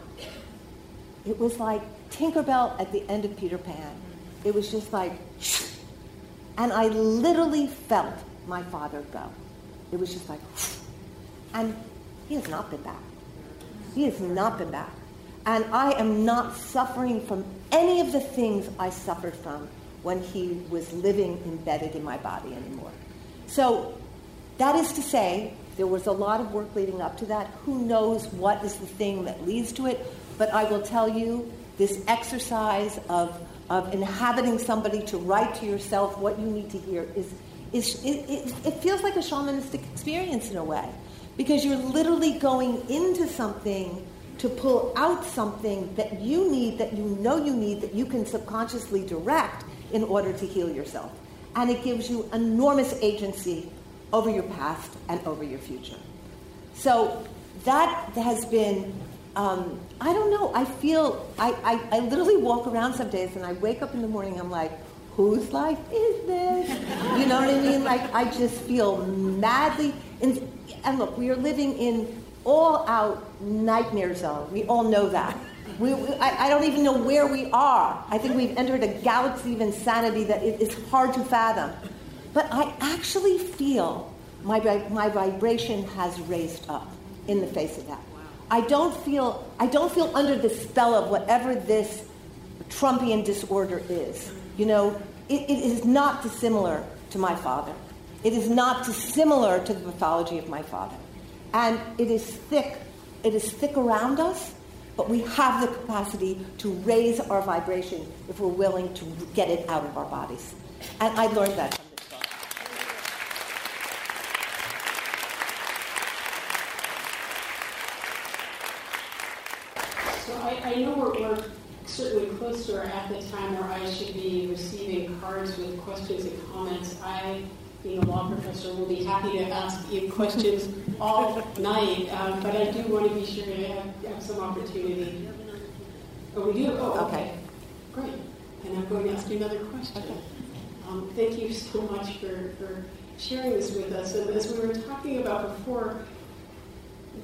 it was like Tinkerbell at the end of Peter Pan. It was just like, and I literally felt my father go. It was just like, and he has not been back. He has not been back. And I am not suffering from any of the things I suffered from when he was living embedded in my body anymore. So that is to say, there was a lot of work leading up to that. Who knows what is the thing that leads to it? But I will tell you this exercise of, of inhabiting somebody to write to yourself what you need to hear is, is it, it, it feels like a shamanistic experience in a way. Because you're literally going into something to pull out something that you need, that you know you need, that you can subconsciously direct in order to heal yourself. And it gives you enormous agency over your past and over your future. So that has been, um, I don't know, I feel, I, I, I literally walk around some days and I wake up in the morning, I'm like, whose life is this? You know what I mean? Like, I just feel madly. In, and look, we are living in all out nightmare zone. We all know that. We, we, I, I, don't even know where we are. I think we've entered a galaxy of insanity that it is hard to fathom. But I actually feel my, my vibration has raised up in the face of that. I don't feel I don't feel under the spell of whatever this Trumpian disorder is. You know, it, it is not dissimilar to my father. It is not dissimilar to the mythology of my father. And it is thick, it is thick around us, but we have the capacity to raise our vibration if we're willing to get it out of our bodies. And I learned that from this book. So I, I know we're, we're certainly closer at the time where I should be receiving cards with questions and comments. I, being a law professor, will be happy to ask you questions all night, um, but I do want to be sure to have, have some opportunity. Oh, we do? Oh, okay. Great. And I'm going to ask you another question. Um, thank you so much for, for sharing this with us. And as we were talking about before,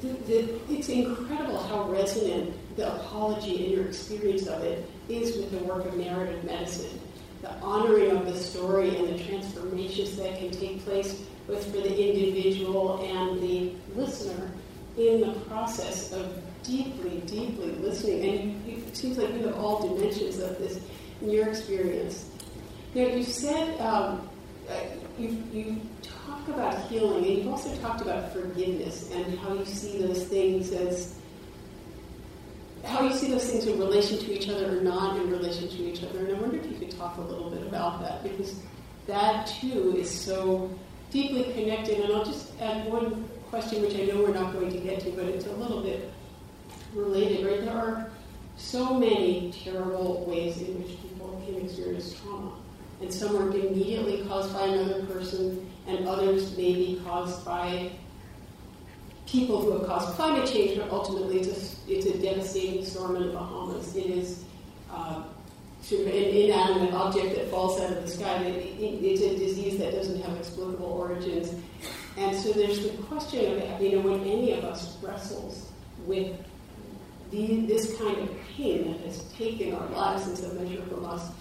the, the, it's incredible how resonant the apology and your experience of it is with the work of narrative medicine. The honoring of the story and the transformations that can take place both for the individual and the listener in the process of deeply, deeply listening. And it seems like you have all dimensions of this in your experience. Now, you said um, uh, you, you talk about healing, and you've also talked about forgiveness and how you see those things as how you see those things in relation to each other or not in relation to each other. And I wonder if you talk a little bit about that because that too is so deeply connected. And I'll just add one question, which I know we're not going to get to, but it's a little bit related. Right? There are so many terrible ways in which people can experience trauma. And some are immediately caused by another person, and others may be caused by people who have caused climate change, but ultimately it's a, it's a devastating storm in the Bahamas. It is uh, of an inanimate object that falls out of the sky. it's a disease that doesn't have explicable origins. And so there's the question of, you know, when any of us wrestles with the, this kind of pain that has taken our lives in some measure from us,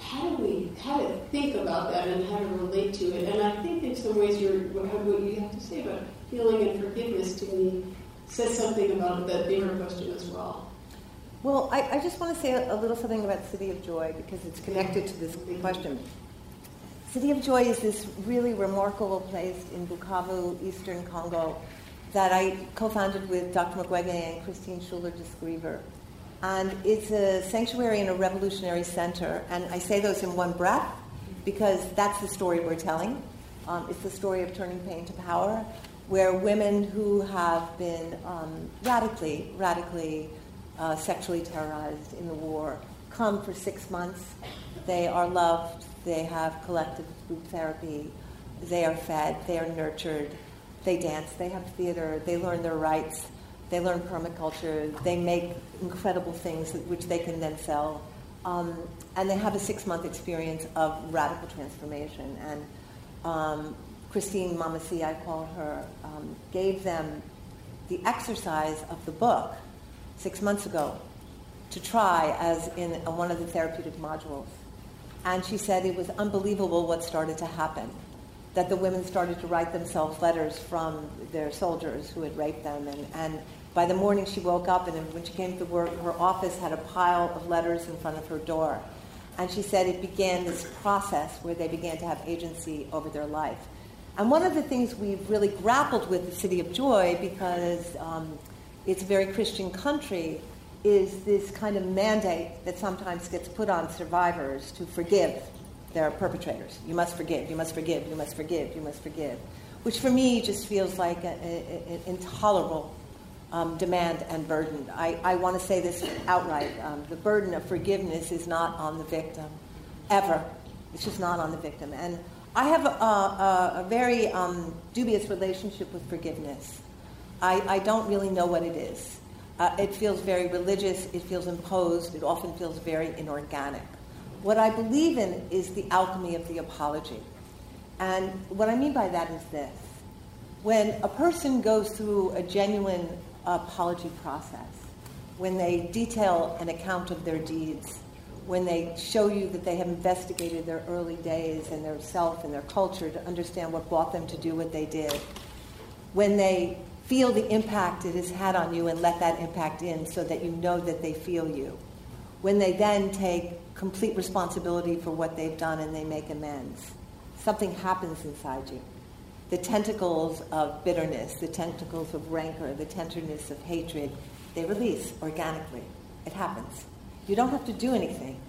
how do we how to think about that and how to relate to it? And I think in some ways you're, what you have to say about healing and forgiveness to me says something about that bigger question as well. Well, I, I just want to say a, a, little something about City of Joy because it's connected to this question. City of Joy is this really remarkable place in Bukavu, eastern Congo, that I co-founded with Dr. Mukwege and Christine Schuler de And it's a sanctuary and a revolutionary center. And I say those in one breath because that's the story we're telling. Um, it's the story of turning pain to power where women who have been um, radically, radically uh, sexually terrorized in the war come for six months. They are loved. They have collective group therapy. They are fed. They are nurtured. They dance. They have theater. They learn their rights. They learn permaculture. They make incredible things which they can then sell. Um, and they have a six month experience of radical transformation. And um, Christine Mama C, I call her, um, gave them the exercise of the book six months ago to try as in one of the therapeutic modules. And she said it was unbelievable what started to happen. That the women started to write themselves letters from their soldiers who had raped them. And, and by the morning she woke up, and when she came to work, her office had a pile of letters in front of her door. And she said it began this process where they began to have agency over their life. And one of the things we've really grappled with the City of Joy, because um, it's a very Christian country, is this kind of mandate that sometimes gets put on survivors to forgive their perpetrators. You must forgive, you must forgive, you must forgive, you must forgive. Which for me just feels like an intolerable um, demand and burden. I, I want to say this outright. Um, the burden of forgiveness is not on the victim, ever. It's just not on the victim. And I have a, a, a very um, dubious relationship with forgiveness. I, I, don't really know what it is. Uh, it feels very religious, it feels imposed, it often feels very inorganic. What I believe in is the alchemy of the apology. And what I mean by that is this when a person goes through a genuine apology process, when they detail an account of their deeds, when they show you that they have investigated their early days and their self and their culture to understand what brought them to do what they did, when they feel the impact it has had on you and let that impact in so that you know that they feel you, when they then take complete responsibility for what they've done and they make amends. Something happens inside you. The tentacles of bitterness, the tentacles of rancor, the tenderness of hatred, they release organically. It happens. You don't have to do anything.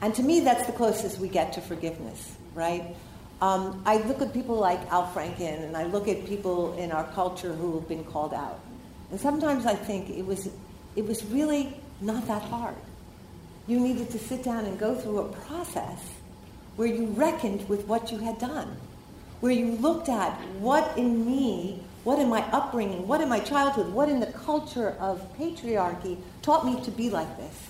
And to me, that's the closest we get to forgiveness, right? Um, I look at people like Al Franken, and I look at people in our culture who have been called out. And sometimes I think it was, it was really not that hard. You needed to sit down and go through a process where you reckoned with what you had done, where you looked at what in me, what in my upbringing, what in my childhood, what in the culture of patriarchy taught me to be like this.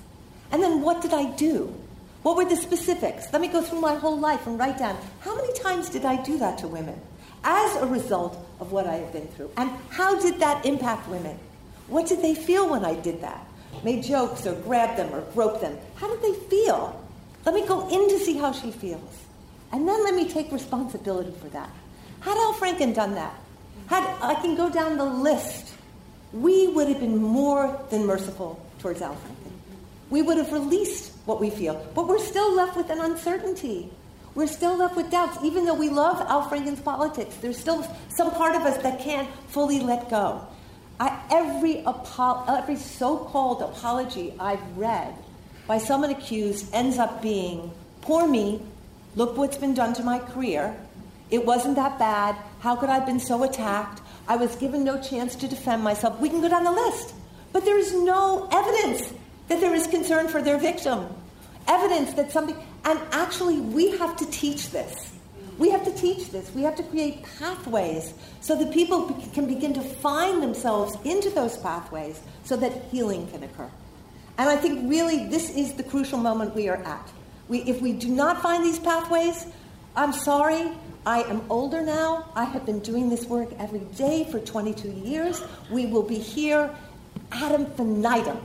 And then what did I do? What were the specifics? Let me go through my whole life and write down how many times did I do that to women as a result of what I have been through? And how did that impact women? What did they feel when I did that? Made jokes or grabbed them or groped them. How did they feel? Let me go in to see how she feels. And then let me take responsibility for that. Had Al Franken done that? Had I can go down the list, we would have been more than merciful towards Al Franken. We would have released what we feel. But we're still left with an uncertainty. We're still left with doubts. Even though we love Al Franken's politics, there's still some part of us that can't fully let go. I, every, apo- every so called apology I've read by someone accused ends up being poor me, look what's been done to my career. It wasn't that bad. How could I have been so attacked? I was given no chance to defend myself. We can go down the list. But there is no evidence that there is concern for their victim. Evidence that something, and actually, we have to teach this. We have to teach this. We have to create pathways so that people can begin to find themselves into those pathways so that healing can occur. And I think really this is the crucial moment we are at. We, if we do not find these pathways, I'm sorry, I am older now. I have been doing this work every day for 22 years. We will be here ad infinitum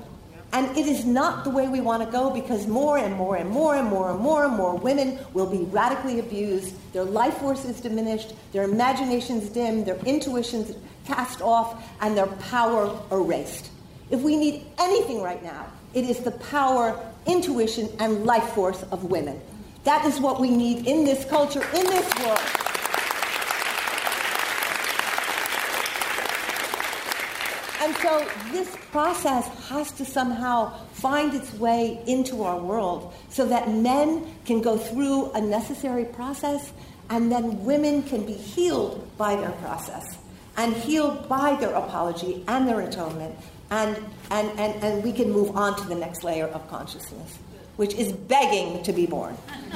and it is not the way we want to go because more and more and more and more and more and more women will be radically abused. Their life force is diminished, their imaginations dim, their intuitions cast off, and their power erased. If we need anything right now, it is the power, intuition, and life force of women. That is what we need in this culture, in this world. And so this process has to somehow find its way into our world so that men can go through a necessary process and then women can be healed by their process and healed by their apology and their atonement. And, and, and, and we can move on to the next layer of consciousness, which is begging to be born.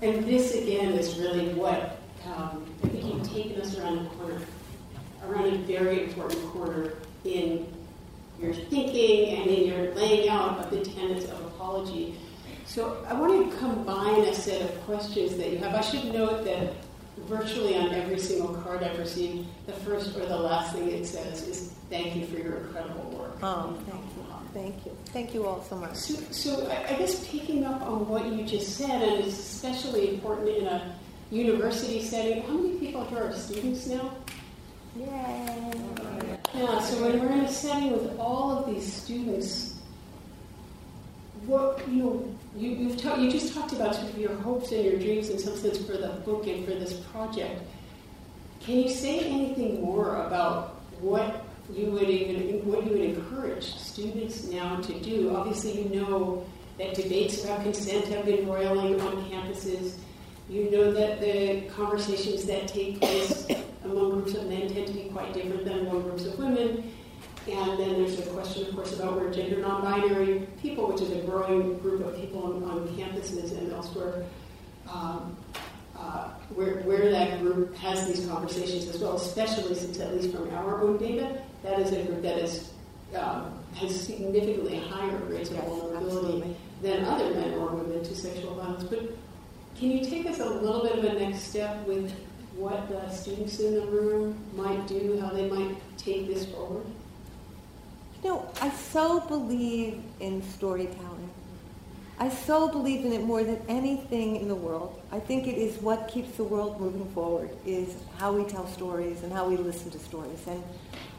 and this, again, is really what um, I think you've taken us around the corner around a very important quarter in your thinking and in your laying out of the tenets of apology. So I want to combine a set of questions that you have. I should note that virtually on every single card I've received, the first or the last thing it says is thank you for your incredible work. Oh, thank you. Thank you. Thank you all so much. So, so I guess picking up on what you just said, and it's especially important in a university setting, how many people here are students now? Yay! Yeah, so when we're in a setting with all of these students, what you know, you you've ta- you just talked about sort of your hopes and your dreams in some sense for the book and for this project. Can you say anything more about what you would even what you would encourage students now to do? Obviously, you know that debates about consent have been roiling on campuses. You know that the conversations that take place among groups of men tend to be quite different than among groups of women. And then there's the question, of course, about where gender non-binary people, which is a growing group of people on, on campuses and elsewhere, um, uh, where, where that group has these conversations as well, especially since, at least from our own data, that is a group that is, um, has significantly higher rates of vulnerability than other men or women to sexual violence. But can you take us a little bit of a next step with what the students in the room might do, how they might take this forward? You know, I so believe in storytelling. I so believe in it more than anything in the world. I think it is what keeps the world moving forward, is how we tell stories and how we listen to stories. And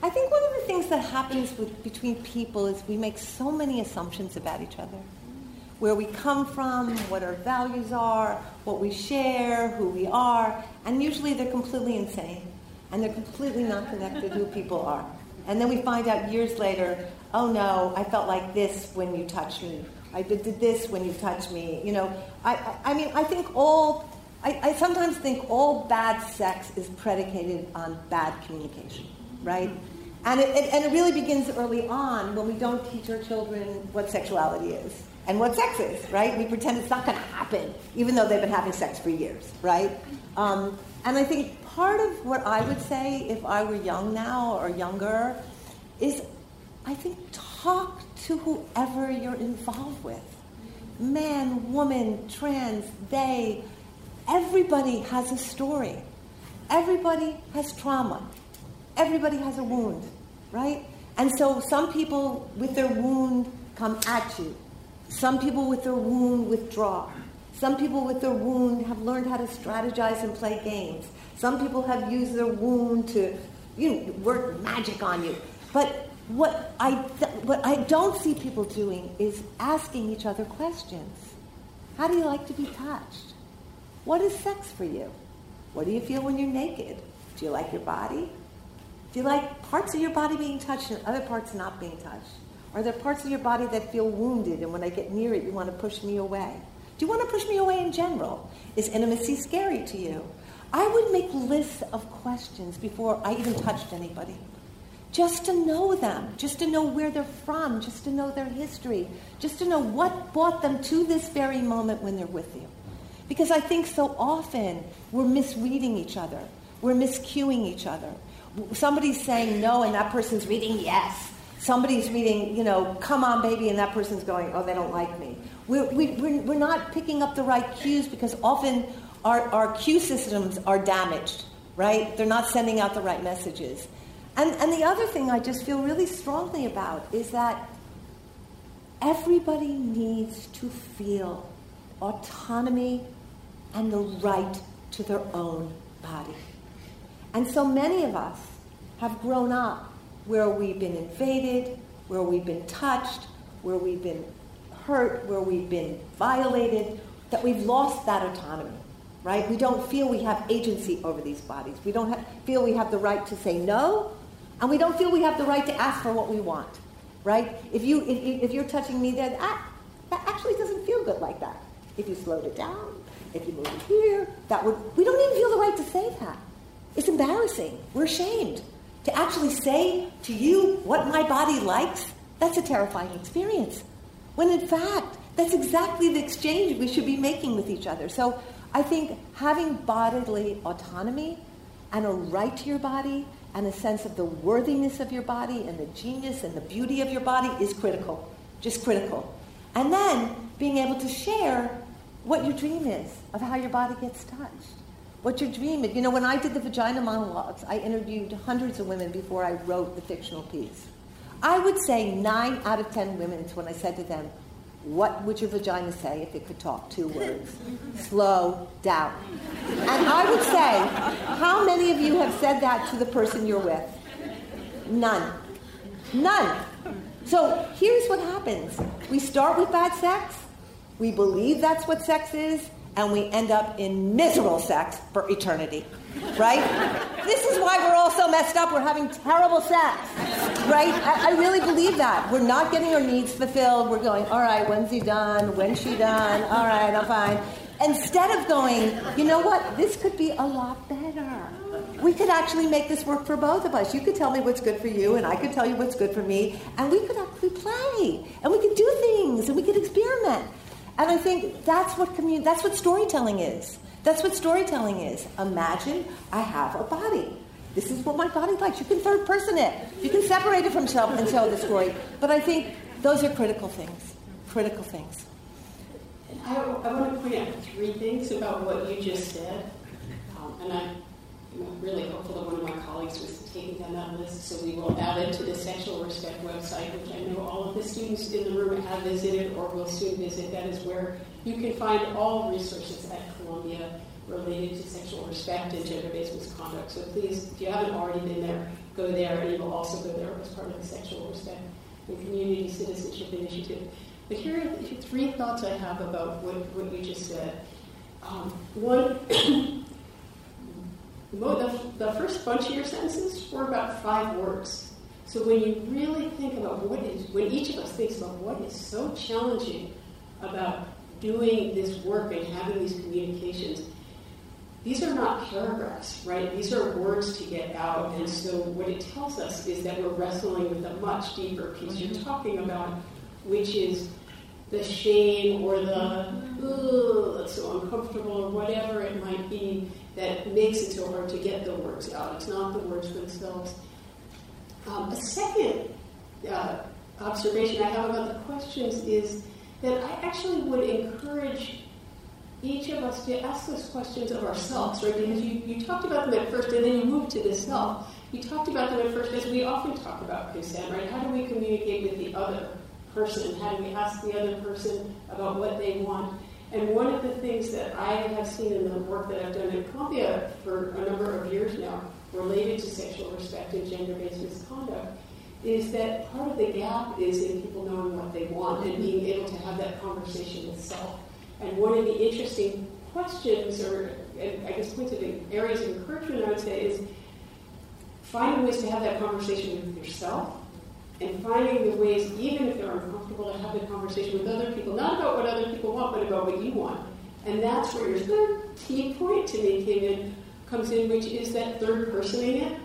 I think one of the things that happens with, between people is we make so many assumptions about each other. Where we come from, what our values are, what we share, who we are, and usually they're completely insane and they're completely not connected to who people are. And then we find out years later, oh no, I felt like this when you touched me, I did this when you touched me. You know, I, I, I mean, I think all, I, I sometimes think all bad sex is predicated on bad communication, right? And it, it, and it really begins early on when we don't teach our children what sexuality is and what sex is, right? We pretend it's not going to happen, even though they've been having sex for years, right? Um, and I think part of what I would say if I were young now or younger is I think talk to whoever you're involved with. Man, woman, trans, they, everybody has a story. Everybody has trauma. Everybody has a wound, right? And so some people with their wound come at you. Some people with their wound withdraw. Some people with their wound have learned how to strategize and play games. Some people have used their wound to you know, work magic on you. But what I, what I don't see people doing is asking each other questions. How do you like to be touched? What is sex for you? What do you feel when you're naked? Do you like your body? Do you like parts of your body being touched and other parts not being touched? Are there parts of your body that feel wounded and when I get near it, you want to push me away? Do you want to push me away in general? Is intimacy scary to you? I would make lists of questions before I even touched anybody just to know them, just to know where they're from, just to know their history, just to know what brought them to this very moment when they're with you. Because I think so often we're misreading each other, we're miscuing each other. Somebody's saying no, and that person's reading yes. Somebody's reading, you know, come on, baby, and that person's going, oh, they don't like me. We're, we, are we we're not picking up the right cues because often our, our cue systems are damaged, right? They're not sending out the right messages. And, and the other thing I just feel really strongly about is that everybody needs to feel autonomy and the right to their own body. And so many of us have grown up where we've been invaded, where we've been touched, where we've been hurt, where we've been violated, that we've lost that autonomy, right? We don't feel we have agency over these bodies. We don't have, feel we have the right to say no and we don't feel we have the right to ask for what we want, right? If, you, if, if you're touching me there, that, that actually doesn't feel good like that. If you slowed it down, if you moved it here, that would, we don't even feel the right to say that. It's embarrassing. We're ashamed. To actually say to you what my body likes, that's a terrifying experience. When in fact, that's exactly the exchange we should be making with each other. So I think having bodily autonomy and a right to your body and a sense of the worthiness of your body and the genius and the beauty of your body is critical, just critical. And then being able to share what your dream is of how your body gets touched. What your dream is. You know, when I did the vagina monologues, I interviewed hundreds of women before I wrote the fictional piece. I would say nine out of ten women when I said to them, what would your vagina say if it could talk? Two words. Slow down. And I would say, how many of you have said that to the person you're with? None. None. So here's what happens we start with bad sex, we believe that's what sex is, and we end up in miserable sex for eternity. Right? this is why we're all so messed up. We're having terrible sex. Right? I, I, really believe that. We're not getting our needs fulfilled. We're going, all right, when's he done? When's she done? All right, I'm fine. Instead of going, you know what? This could be a lot better. We could actually make this work for both of us. You could tell me what's good for you, and I could tell you what's good for me, and we could actually play, and we could do things, and we could experiment. And I think that's what commun- that's what storytelling is. That's what storytelling is. Imagine I have a body. This is what my body likes. You can third person it. You can separate it from yourself and tell the story. But I think those are critical things. Critical things. I, I want to point out three things about what you just said. Um, and I I'm really hopeful that one of my colleagues was taking down that list, so we will add it to the Sexual Respect website, which I know all of the students in the room have visited or will soon visit. That is where you can find all resources at Columbia related to sexual respect and gender-based misconduct. So please, if you haven't already been there, go there, and you will also go there as part of the Sexual Respect and Community Citizenship Initiative. But here are three thoughts I have about what, what you just said. Um, one, the, the first bunch of your sentences were about five words. So when you really think about what is, when each of us thinks about what is so challenging about doing this work and having these communications, these are not paragraphs, right? These are words to get out. And so what it tells us is that we're wrestling with a much deeper piece you're talking about, which is the shame or the, ooh, that's so uncomfortable or whatever it might be that makes it so hard to get the words out. It's not the words themselves. Um, a second uh, observation I have about the questions is that I actually would encourage each of us to ask those questions of ourselves, right? Because you, you talked about them at first and then you moved to the self. You talked about them at first as we often talk about consent, right? How do we communicate with the other person? How do we ask the other person about what they want? And one of the things that I have seen in the work that I've done in Columbia for a number of years now, related to sexual respect and gender-based misconduct, is that part of the gap is in people knowing what they want and being able to have that conversation with self. And one of the interesting questions, or I guess points of the areas of encouragement, I would say, is finding ways to have that conversation with yourself and finding the ways, even if they're uncomfortable, to have the conversation with other people, not about what other people want, but about what you want. And that's where your third key point to me came in, comes in, which is that third personing it.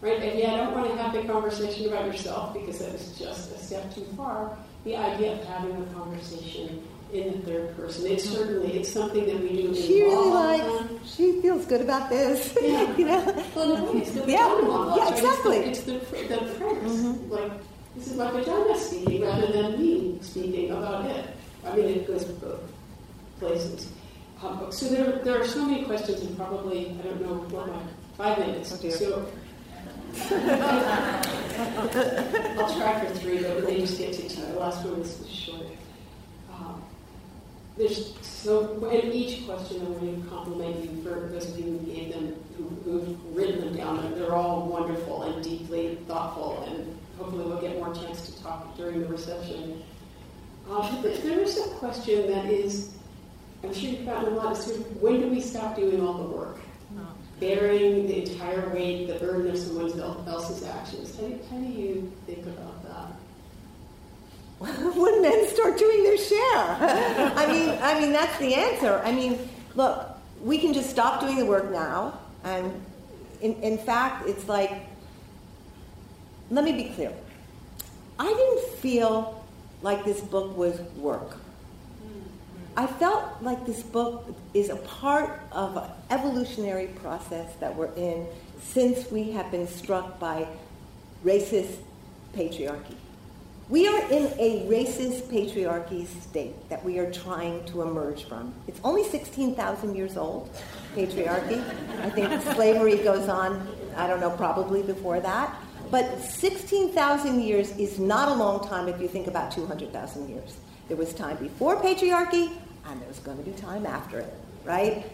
Right? And yeah, I don't want to have the conversation about yourself because that is just a step too far. The idea of having a conversation in the third person. It's certainly it's something that we do. She really likes. She feels good about this. Yeah. you know. Well, no, it's the Yeah. Yeah, exactly. It's the, it's the, the. Mhm. Like this is my vagina speaking rather than me speaking about it. I mean, it goes both places. Um, so there, there are so many questions, and probably I don't know what my five minutes. Oh, so I'll try for three, but they just get to two. The last one is short. Um, there's so in each question I want to compliment you for those of you who gave them, who, who've written them down. They're all wonderful and deeply thoughtful, and hopefully we'll get more chance to talk during the reception. Um, but there is a question that is, I'm sure you've gotten a lot of, when do we stop doing all the work? Bearing the entire weight, the burden of someone else's actions. How do, how do you think about that? when men start doing their share. I mean, I mean that's the answer. I mean, look, we can just stop doing the work now, and in, in fact, it's like, let me be clear. I didn't feel like this book was work. I felt like this book is a part of an evolutionary process that we're in since we have been struck by racist patriarchy. We are in a racist patriarchy state that we are trying to emerge from. It's only 16,000 years old, patriarchy. I think slavery goes on, I don't know, probably before that. But 16,000 years is not a long time if you think about 200,000 years. There was time before patriarchy, and there's going to be time after it, right?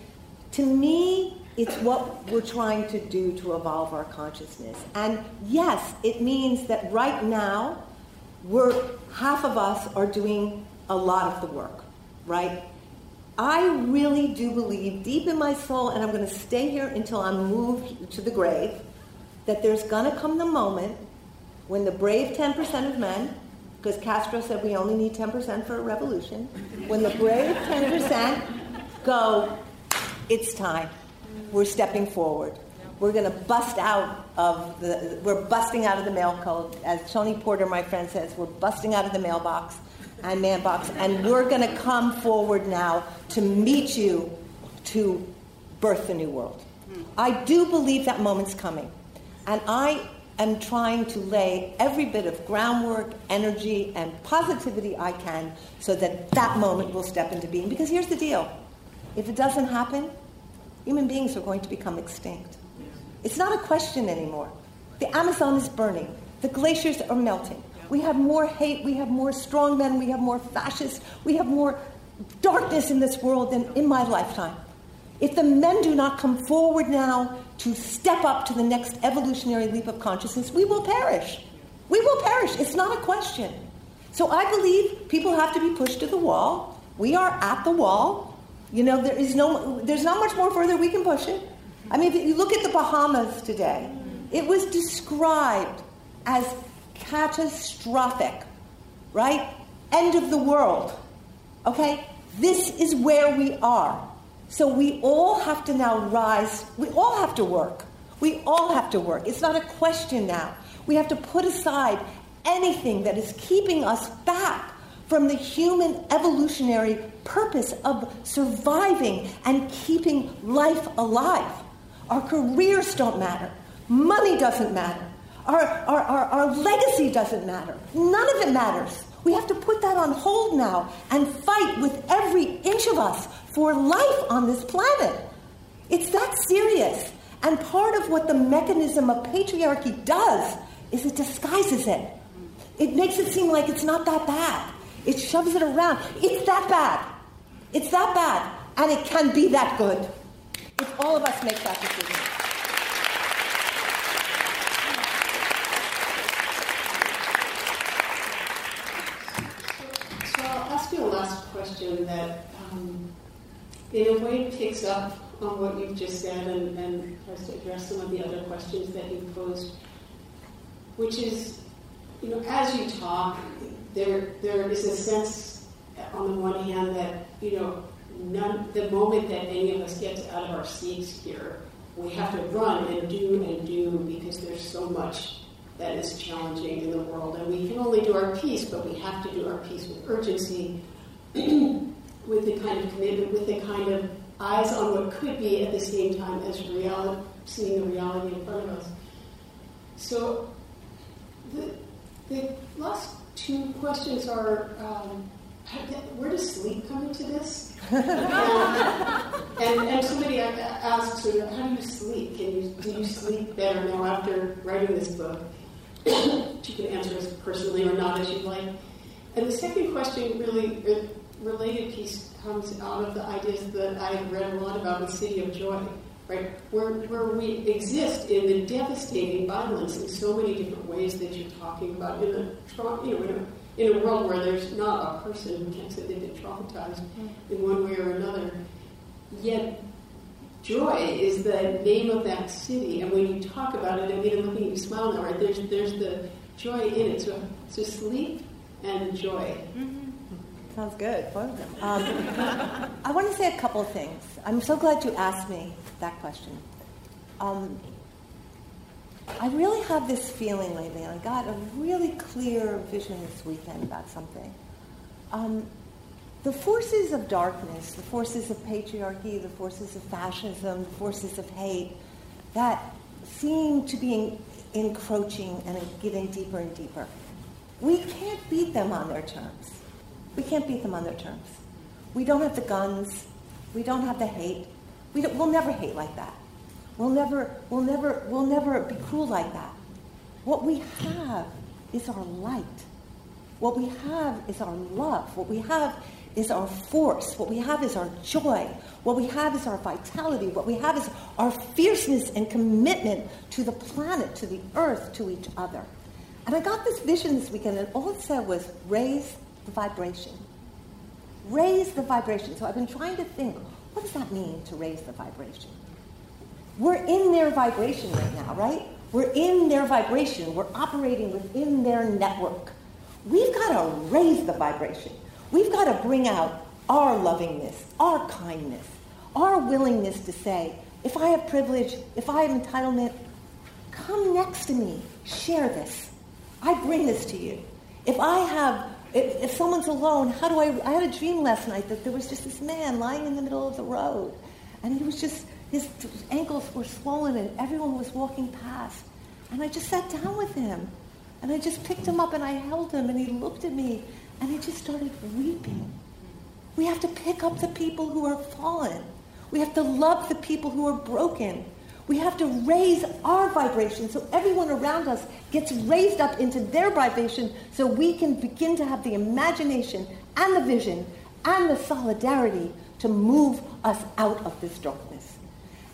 To me, it's what we're trying to do to evolve our consciousness. And yes, it means that right now, we're half of us are doing a lot of the work, right? I really do believe deep in my soul, and I'm going to stay here until I'm moved to the grave, that there's going to come the moment when the brave 10% of men, because Castro said we only need 10% for a revolution, when the brave 10% go, it's time. We're stepping forward. We're going to bust out of the, we're busting out of the male code. As Tony Porter, my friend, says, we're busting out of the mailbox and man box, and we're going to come forward now to meet you to birth the new world. I do believe that moment's coming. And I am trying to lay every bit of groundwork, energy, and positivity I can so that that moment will step into being. Because here's the deal if it doesn't happen, human beings are going to become extinct. It's not a question anymore. The Amazon is burning. The glaciers are melting. We have more hate. We have more strong men. We have more fascists. We have more darkness in this world than in my lifetime. If the men do not come forward now to step up to the next evolutionary leap of consciousness, we will perish. We will perish. It's not a question. So I believe people have to be pushed to the wall. We are at the wall. You know, there is no, there's not much more further we can push it. I mean, if you look at the Bahamas today, it was described as catastrophic, right? End of the world. Okay? This is where we are. So we all have to now rise. We all have to work. We all have to work. It's not a question now. We have to put aside anything that is keeping us back from the human evolutionary purpose of surviving and keeping life alive. Our careers don't matter. Money doesn't matter. Our, our, our, our, legacy doesn't matter. None of it matters. We have to put that on hold now and fight with every inch of us for life on this planet. It's that serious. And part of what the mechanism of patriarchy does is it disguises it. It makes it seem like it's not that bad. It shoves it around. It's that bad. It's that bad. And it can be that good if all of us make that decision. So I'll ask you a last question that, in a way, picks up on what you've just said and, and tries to address some of the other questions that you've posed, which is, you know, as you talk, there there is a sense, on the one hand, that you know none, the moment that any of us gets out of our seats here, we have to run and do and do because there's so much that is challenging in the world. And we can only do our piece, but we have to do our piece with urgency, with the kind of commitment, with the kind of eyes on what could be at the same time as reality, seeing the reality in front of us. So the, the last two questions are um, where does sleep come into this? and, and somebody asked, how do you sleep? Can you, do you sleep better now after writing this book? you can answer as personally or not as you'd like. And the second question, really related piece, comes out of the ideas that I've read a lot about the City of Joy, right? Where, where we exist in the devastating violence in so many different ways that you're talking about in a, you know, in a in a world where there's not a person who can't say they've been traumatized in one way or another. Yet, joy is the name of that city, and when you talk about it, I mean, I'm looking at you smile now, right? There's, there's the joy in it. So, so sleep and joy. Mm-hmm. Sounds good, both of them. Um, I want to say a couple of things. I'm so glad you asked me that question. Um, I really have this feeling lately, and I got a really clear vision this weekend about something. Um, the forces of darkness, the forces of patriarchy, the forces of fascism, the forces of hate, that seem to be encroaching and getting deeper and deeper. We can't beat them on their terms. We can't beat them on their terms. We don't have the guns. We don't have the hate. We will never hate like that. We'll never, we'll never, we'll never be cruel like that. What we have is our light. What we have is our love. What we have is our force. What we have is our joy. What we have is our vitality. What we have is our fierceness and commitment to the planet, to the earth, to each other. And I got this vision this weekend, and all it said was raise the vibration. Raise the vibration. So I've been trying to think what does that mean to raise the vibration? We're in their vibration right now, right? We're in their vibration. We're operating within their network. We've got to raise the vibration. We've got to bring out our lovingness, our kindness, our willingness to say, if I have privilege, if I have entitlement, come next to me, share this. I bring this to you. If I have, if, someone's alone, how do I, I had a dream last night that there was just this man lying in the middle of the road, and he was just his ankles were swollen and everyone was walking past. And I just sat down with him. And I just picked him up and I held him and he looked at me and he just started weeping. We have to pick up the people who are fallen. We have to love the people who are broken. We have to raise our vibration so everyone around us gets raised up into their vibration so we can begin to have the imagination and the vision and the solidarity to move us out of this darkness.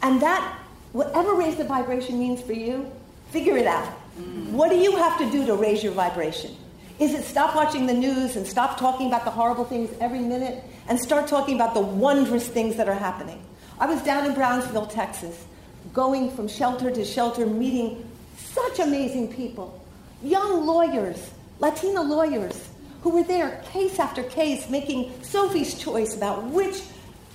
And that, whatever raise the vibration means for you, figure it out. Mm. What do you have to do to raise your vibration? Is it stop watching the news and stop talking about the horrible things every minute and start talking about the wondrous things that are happening? I was down in Brownsville, Texas, going from shelter to shelter, meeting such amazing people, young lawyers, Latina lawyers, who were there case after case making Sophie's choice about which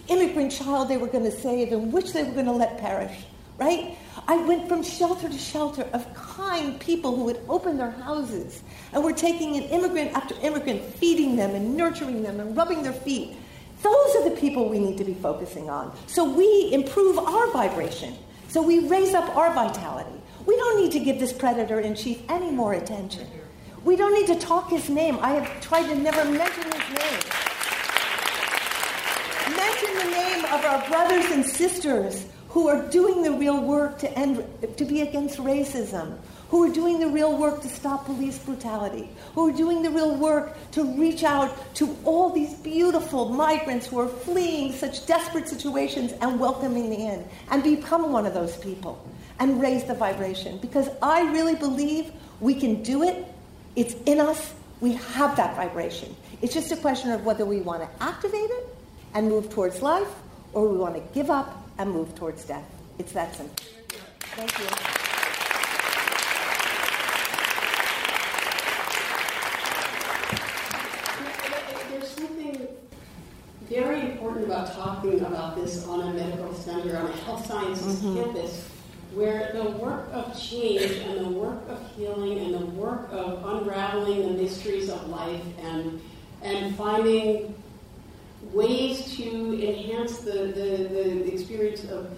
immigrant child they were going to save and which they were going to let perish, right? I went from shelter to shelter of kind people who would open their houses and were taking an immigrant after immigrant, feeding them and nurturing them and rubbing their feet. Those are the people we need to be focusing on. So we improve our vibration. So we raise up our vitality. We don't need to give this predator in chief any more attention. We don't need to talk his name. I have tried to never mention his name. Mention the name of our brothers and sisters who are doing the real work to end to be against racism, who are doing the real work to stop police brutality, who are doing the real work to reach out to all these beautiful migrants who are fleeing such desperate situations and welcoming them in, and become one of those people and raise the vibration. Because I really believe we can do it. It's in us. We have that vibration. It's just a question of whether we want to activate it and move towards life, or we want to give up and move towards death. It's that simple. Thank you. There's something very important about talking about this on a medical center, on a health sciences campus, where the work of change and the work of healing and the work of unraveling the mysteries of life and and finding ways to enhance the, the, the experience of,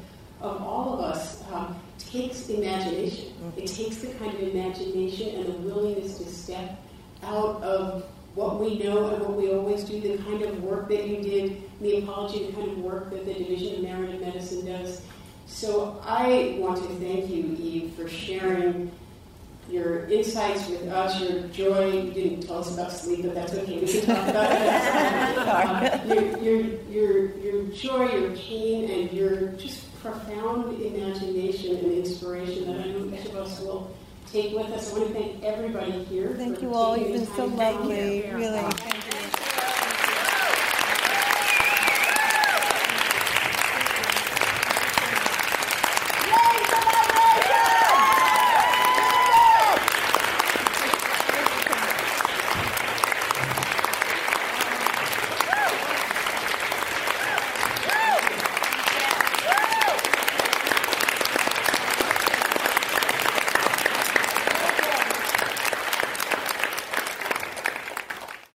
of all of us um, takes imagination. It takes the kind of imagination and the willingness to step out of what we know and what we always do, the kind of work that you did, The Apology, the kind of work that the Division of Narrative Medicine does. So I want to thank you, Eve, for sharing your insights with us, your joy. You didn't tell us about sleep, but that's okay. We can talk about that. um, your, your, your, your joy, your pain, and your just profound imagination and inspiration that I know each of us will take with us. I want to thank everybody here. Thank you all. You've been so time to come lovely. Really. Thank you.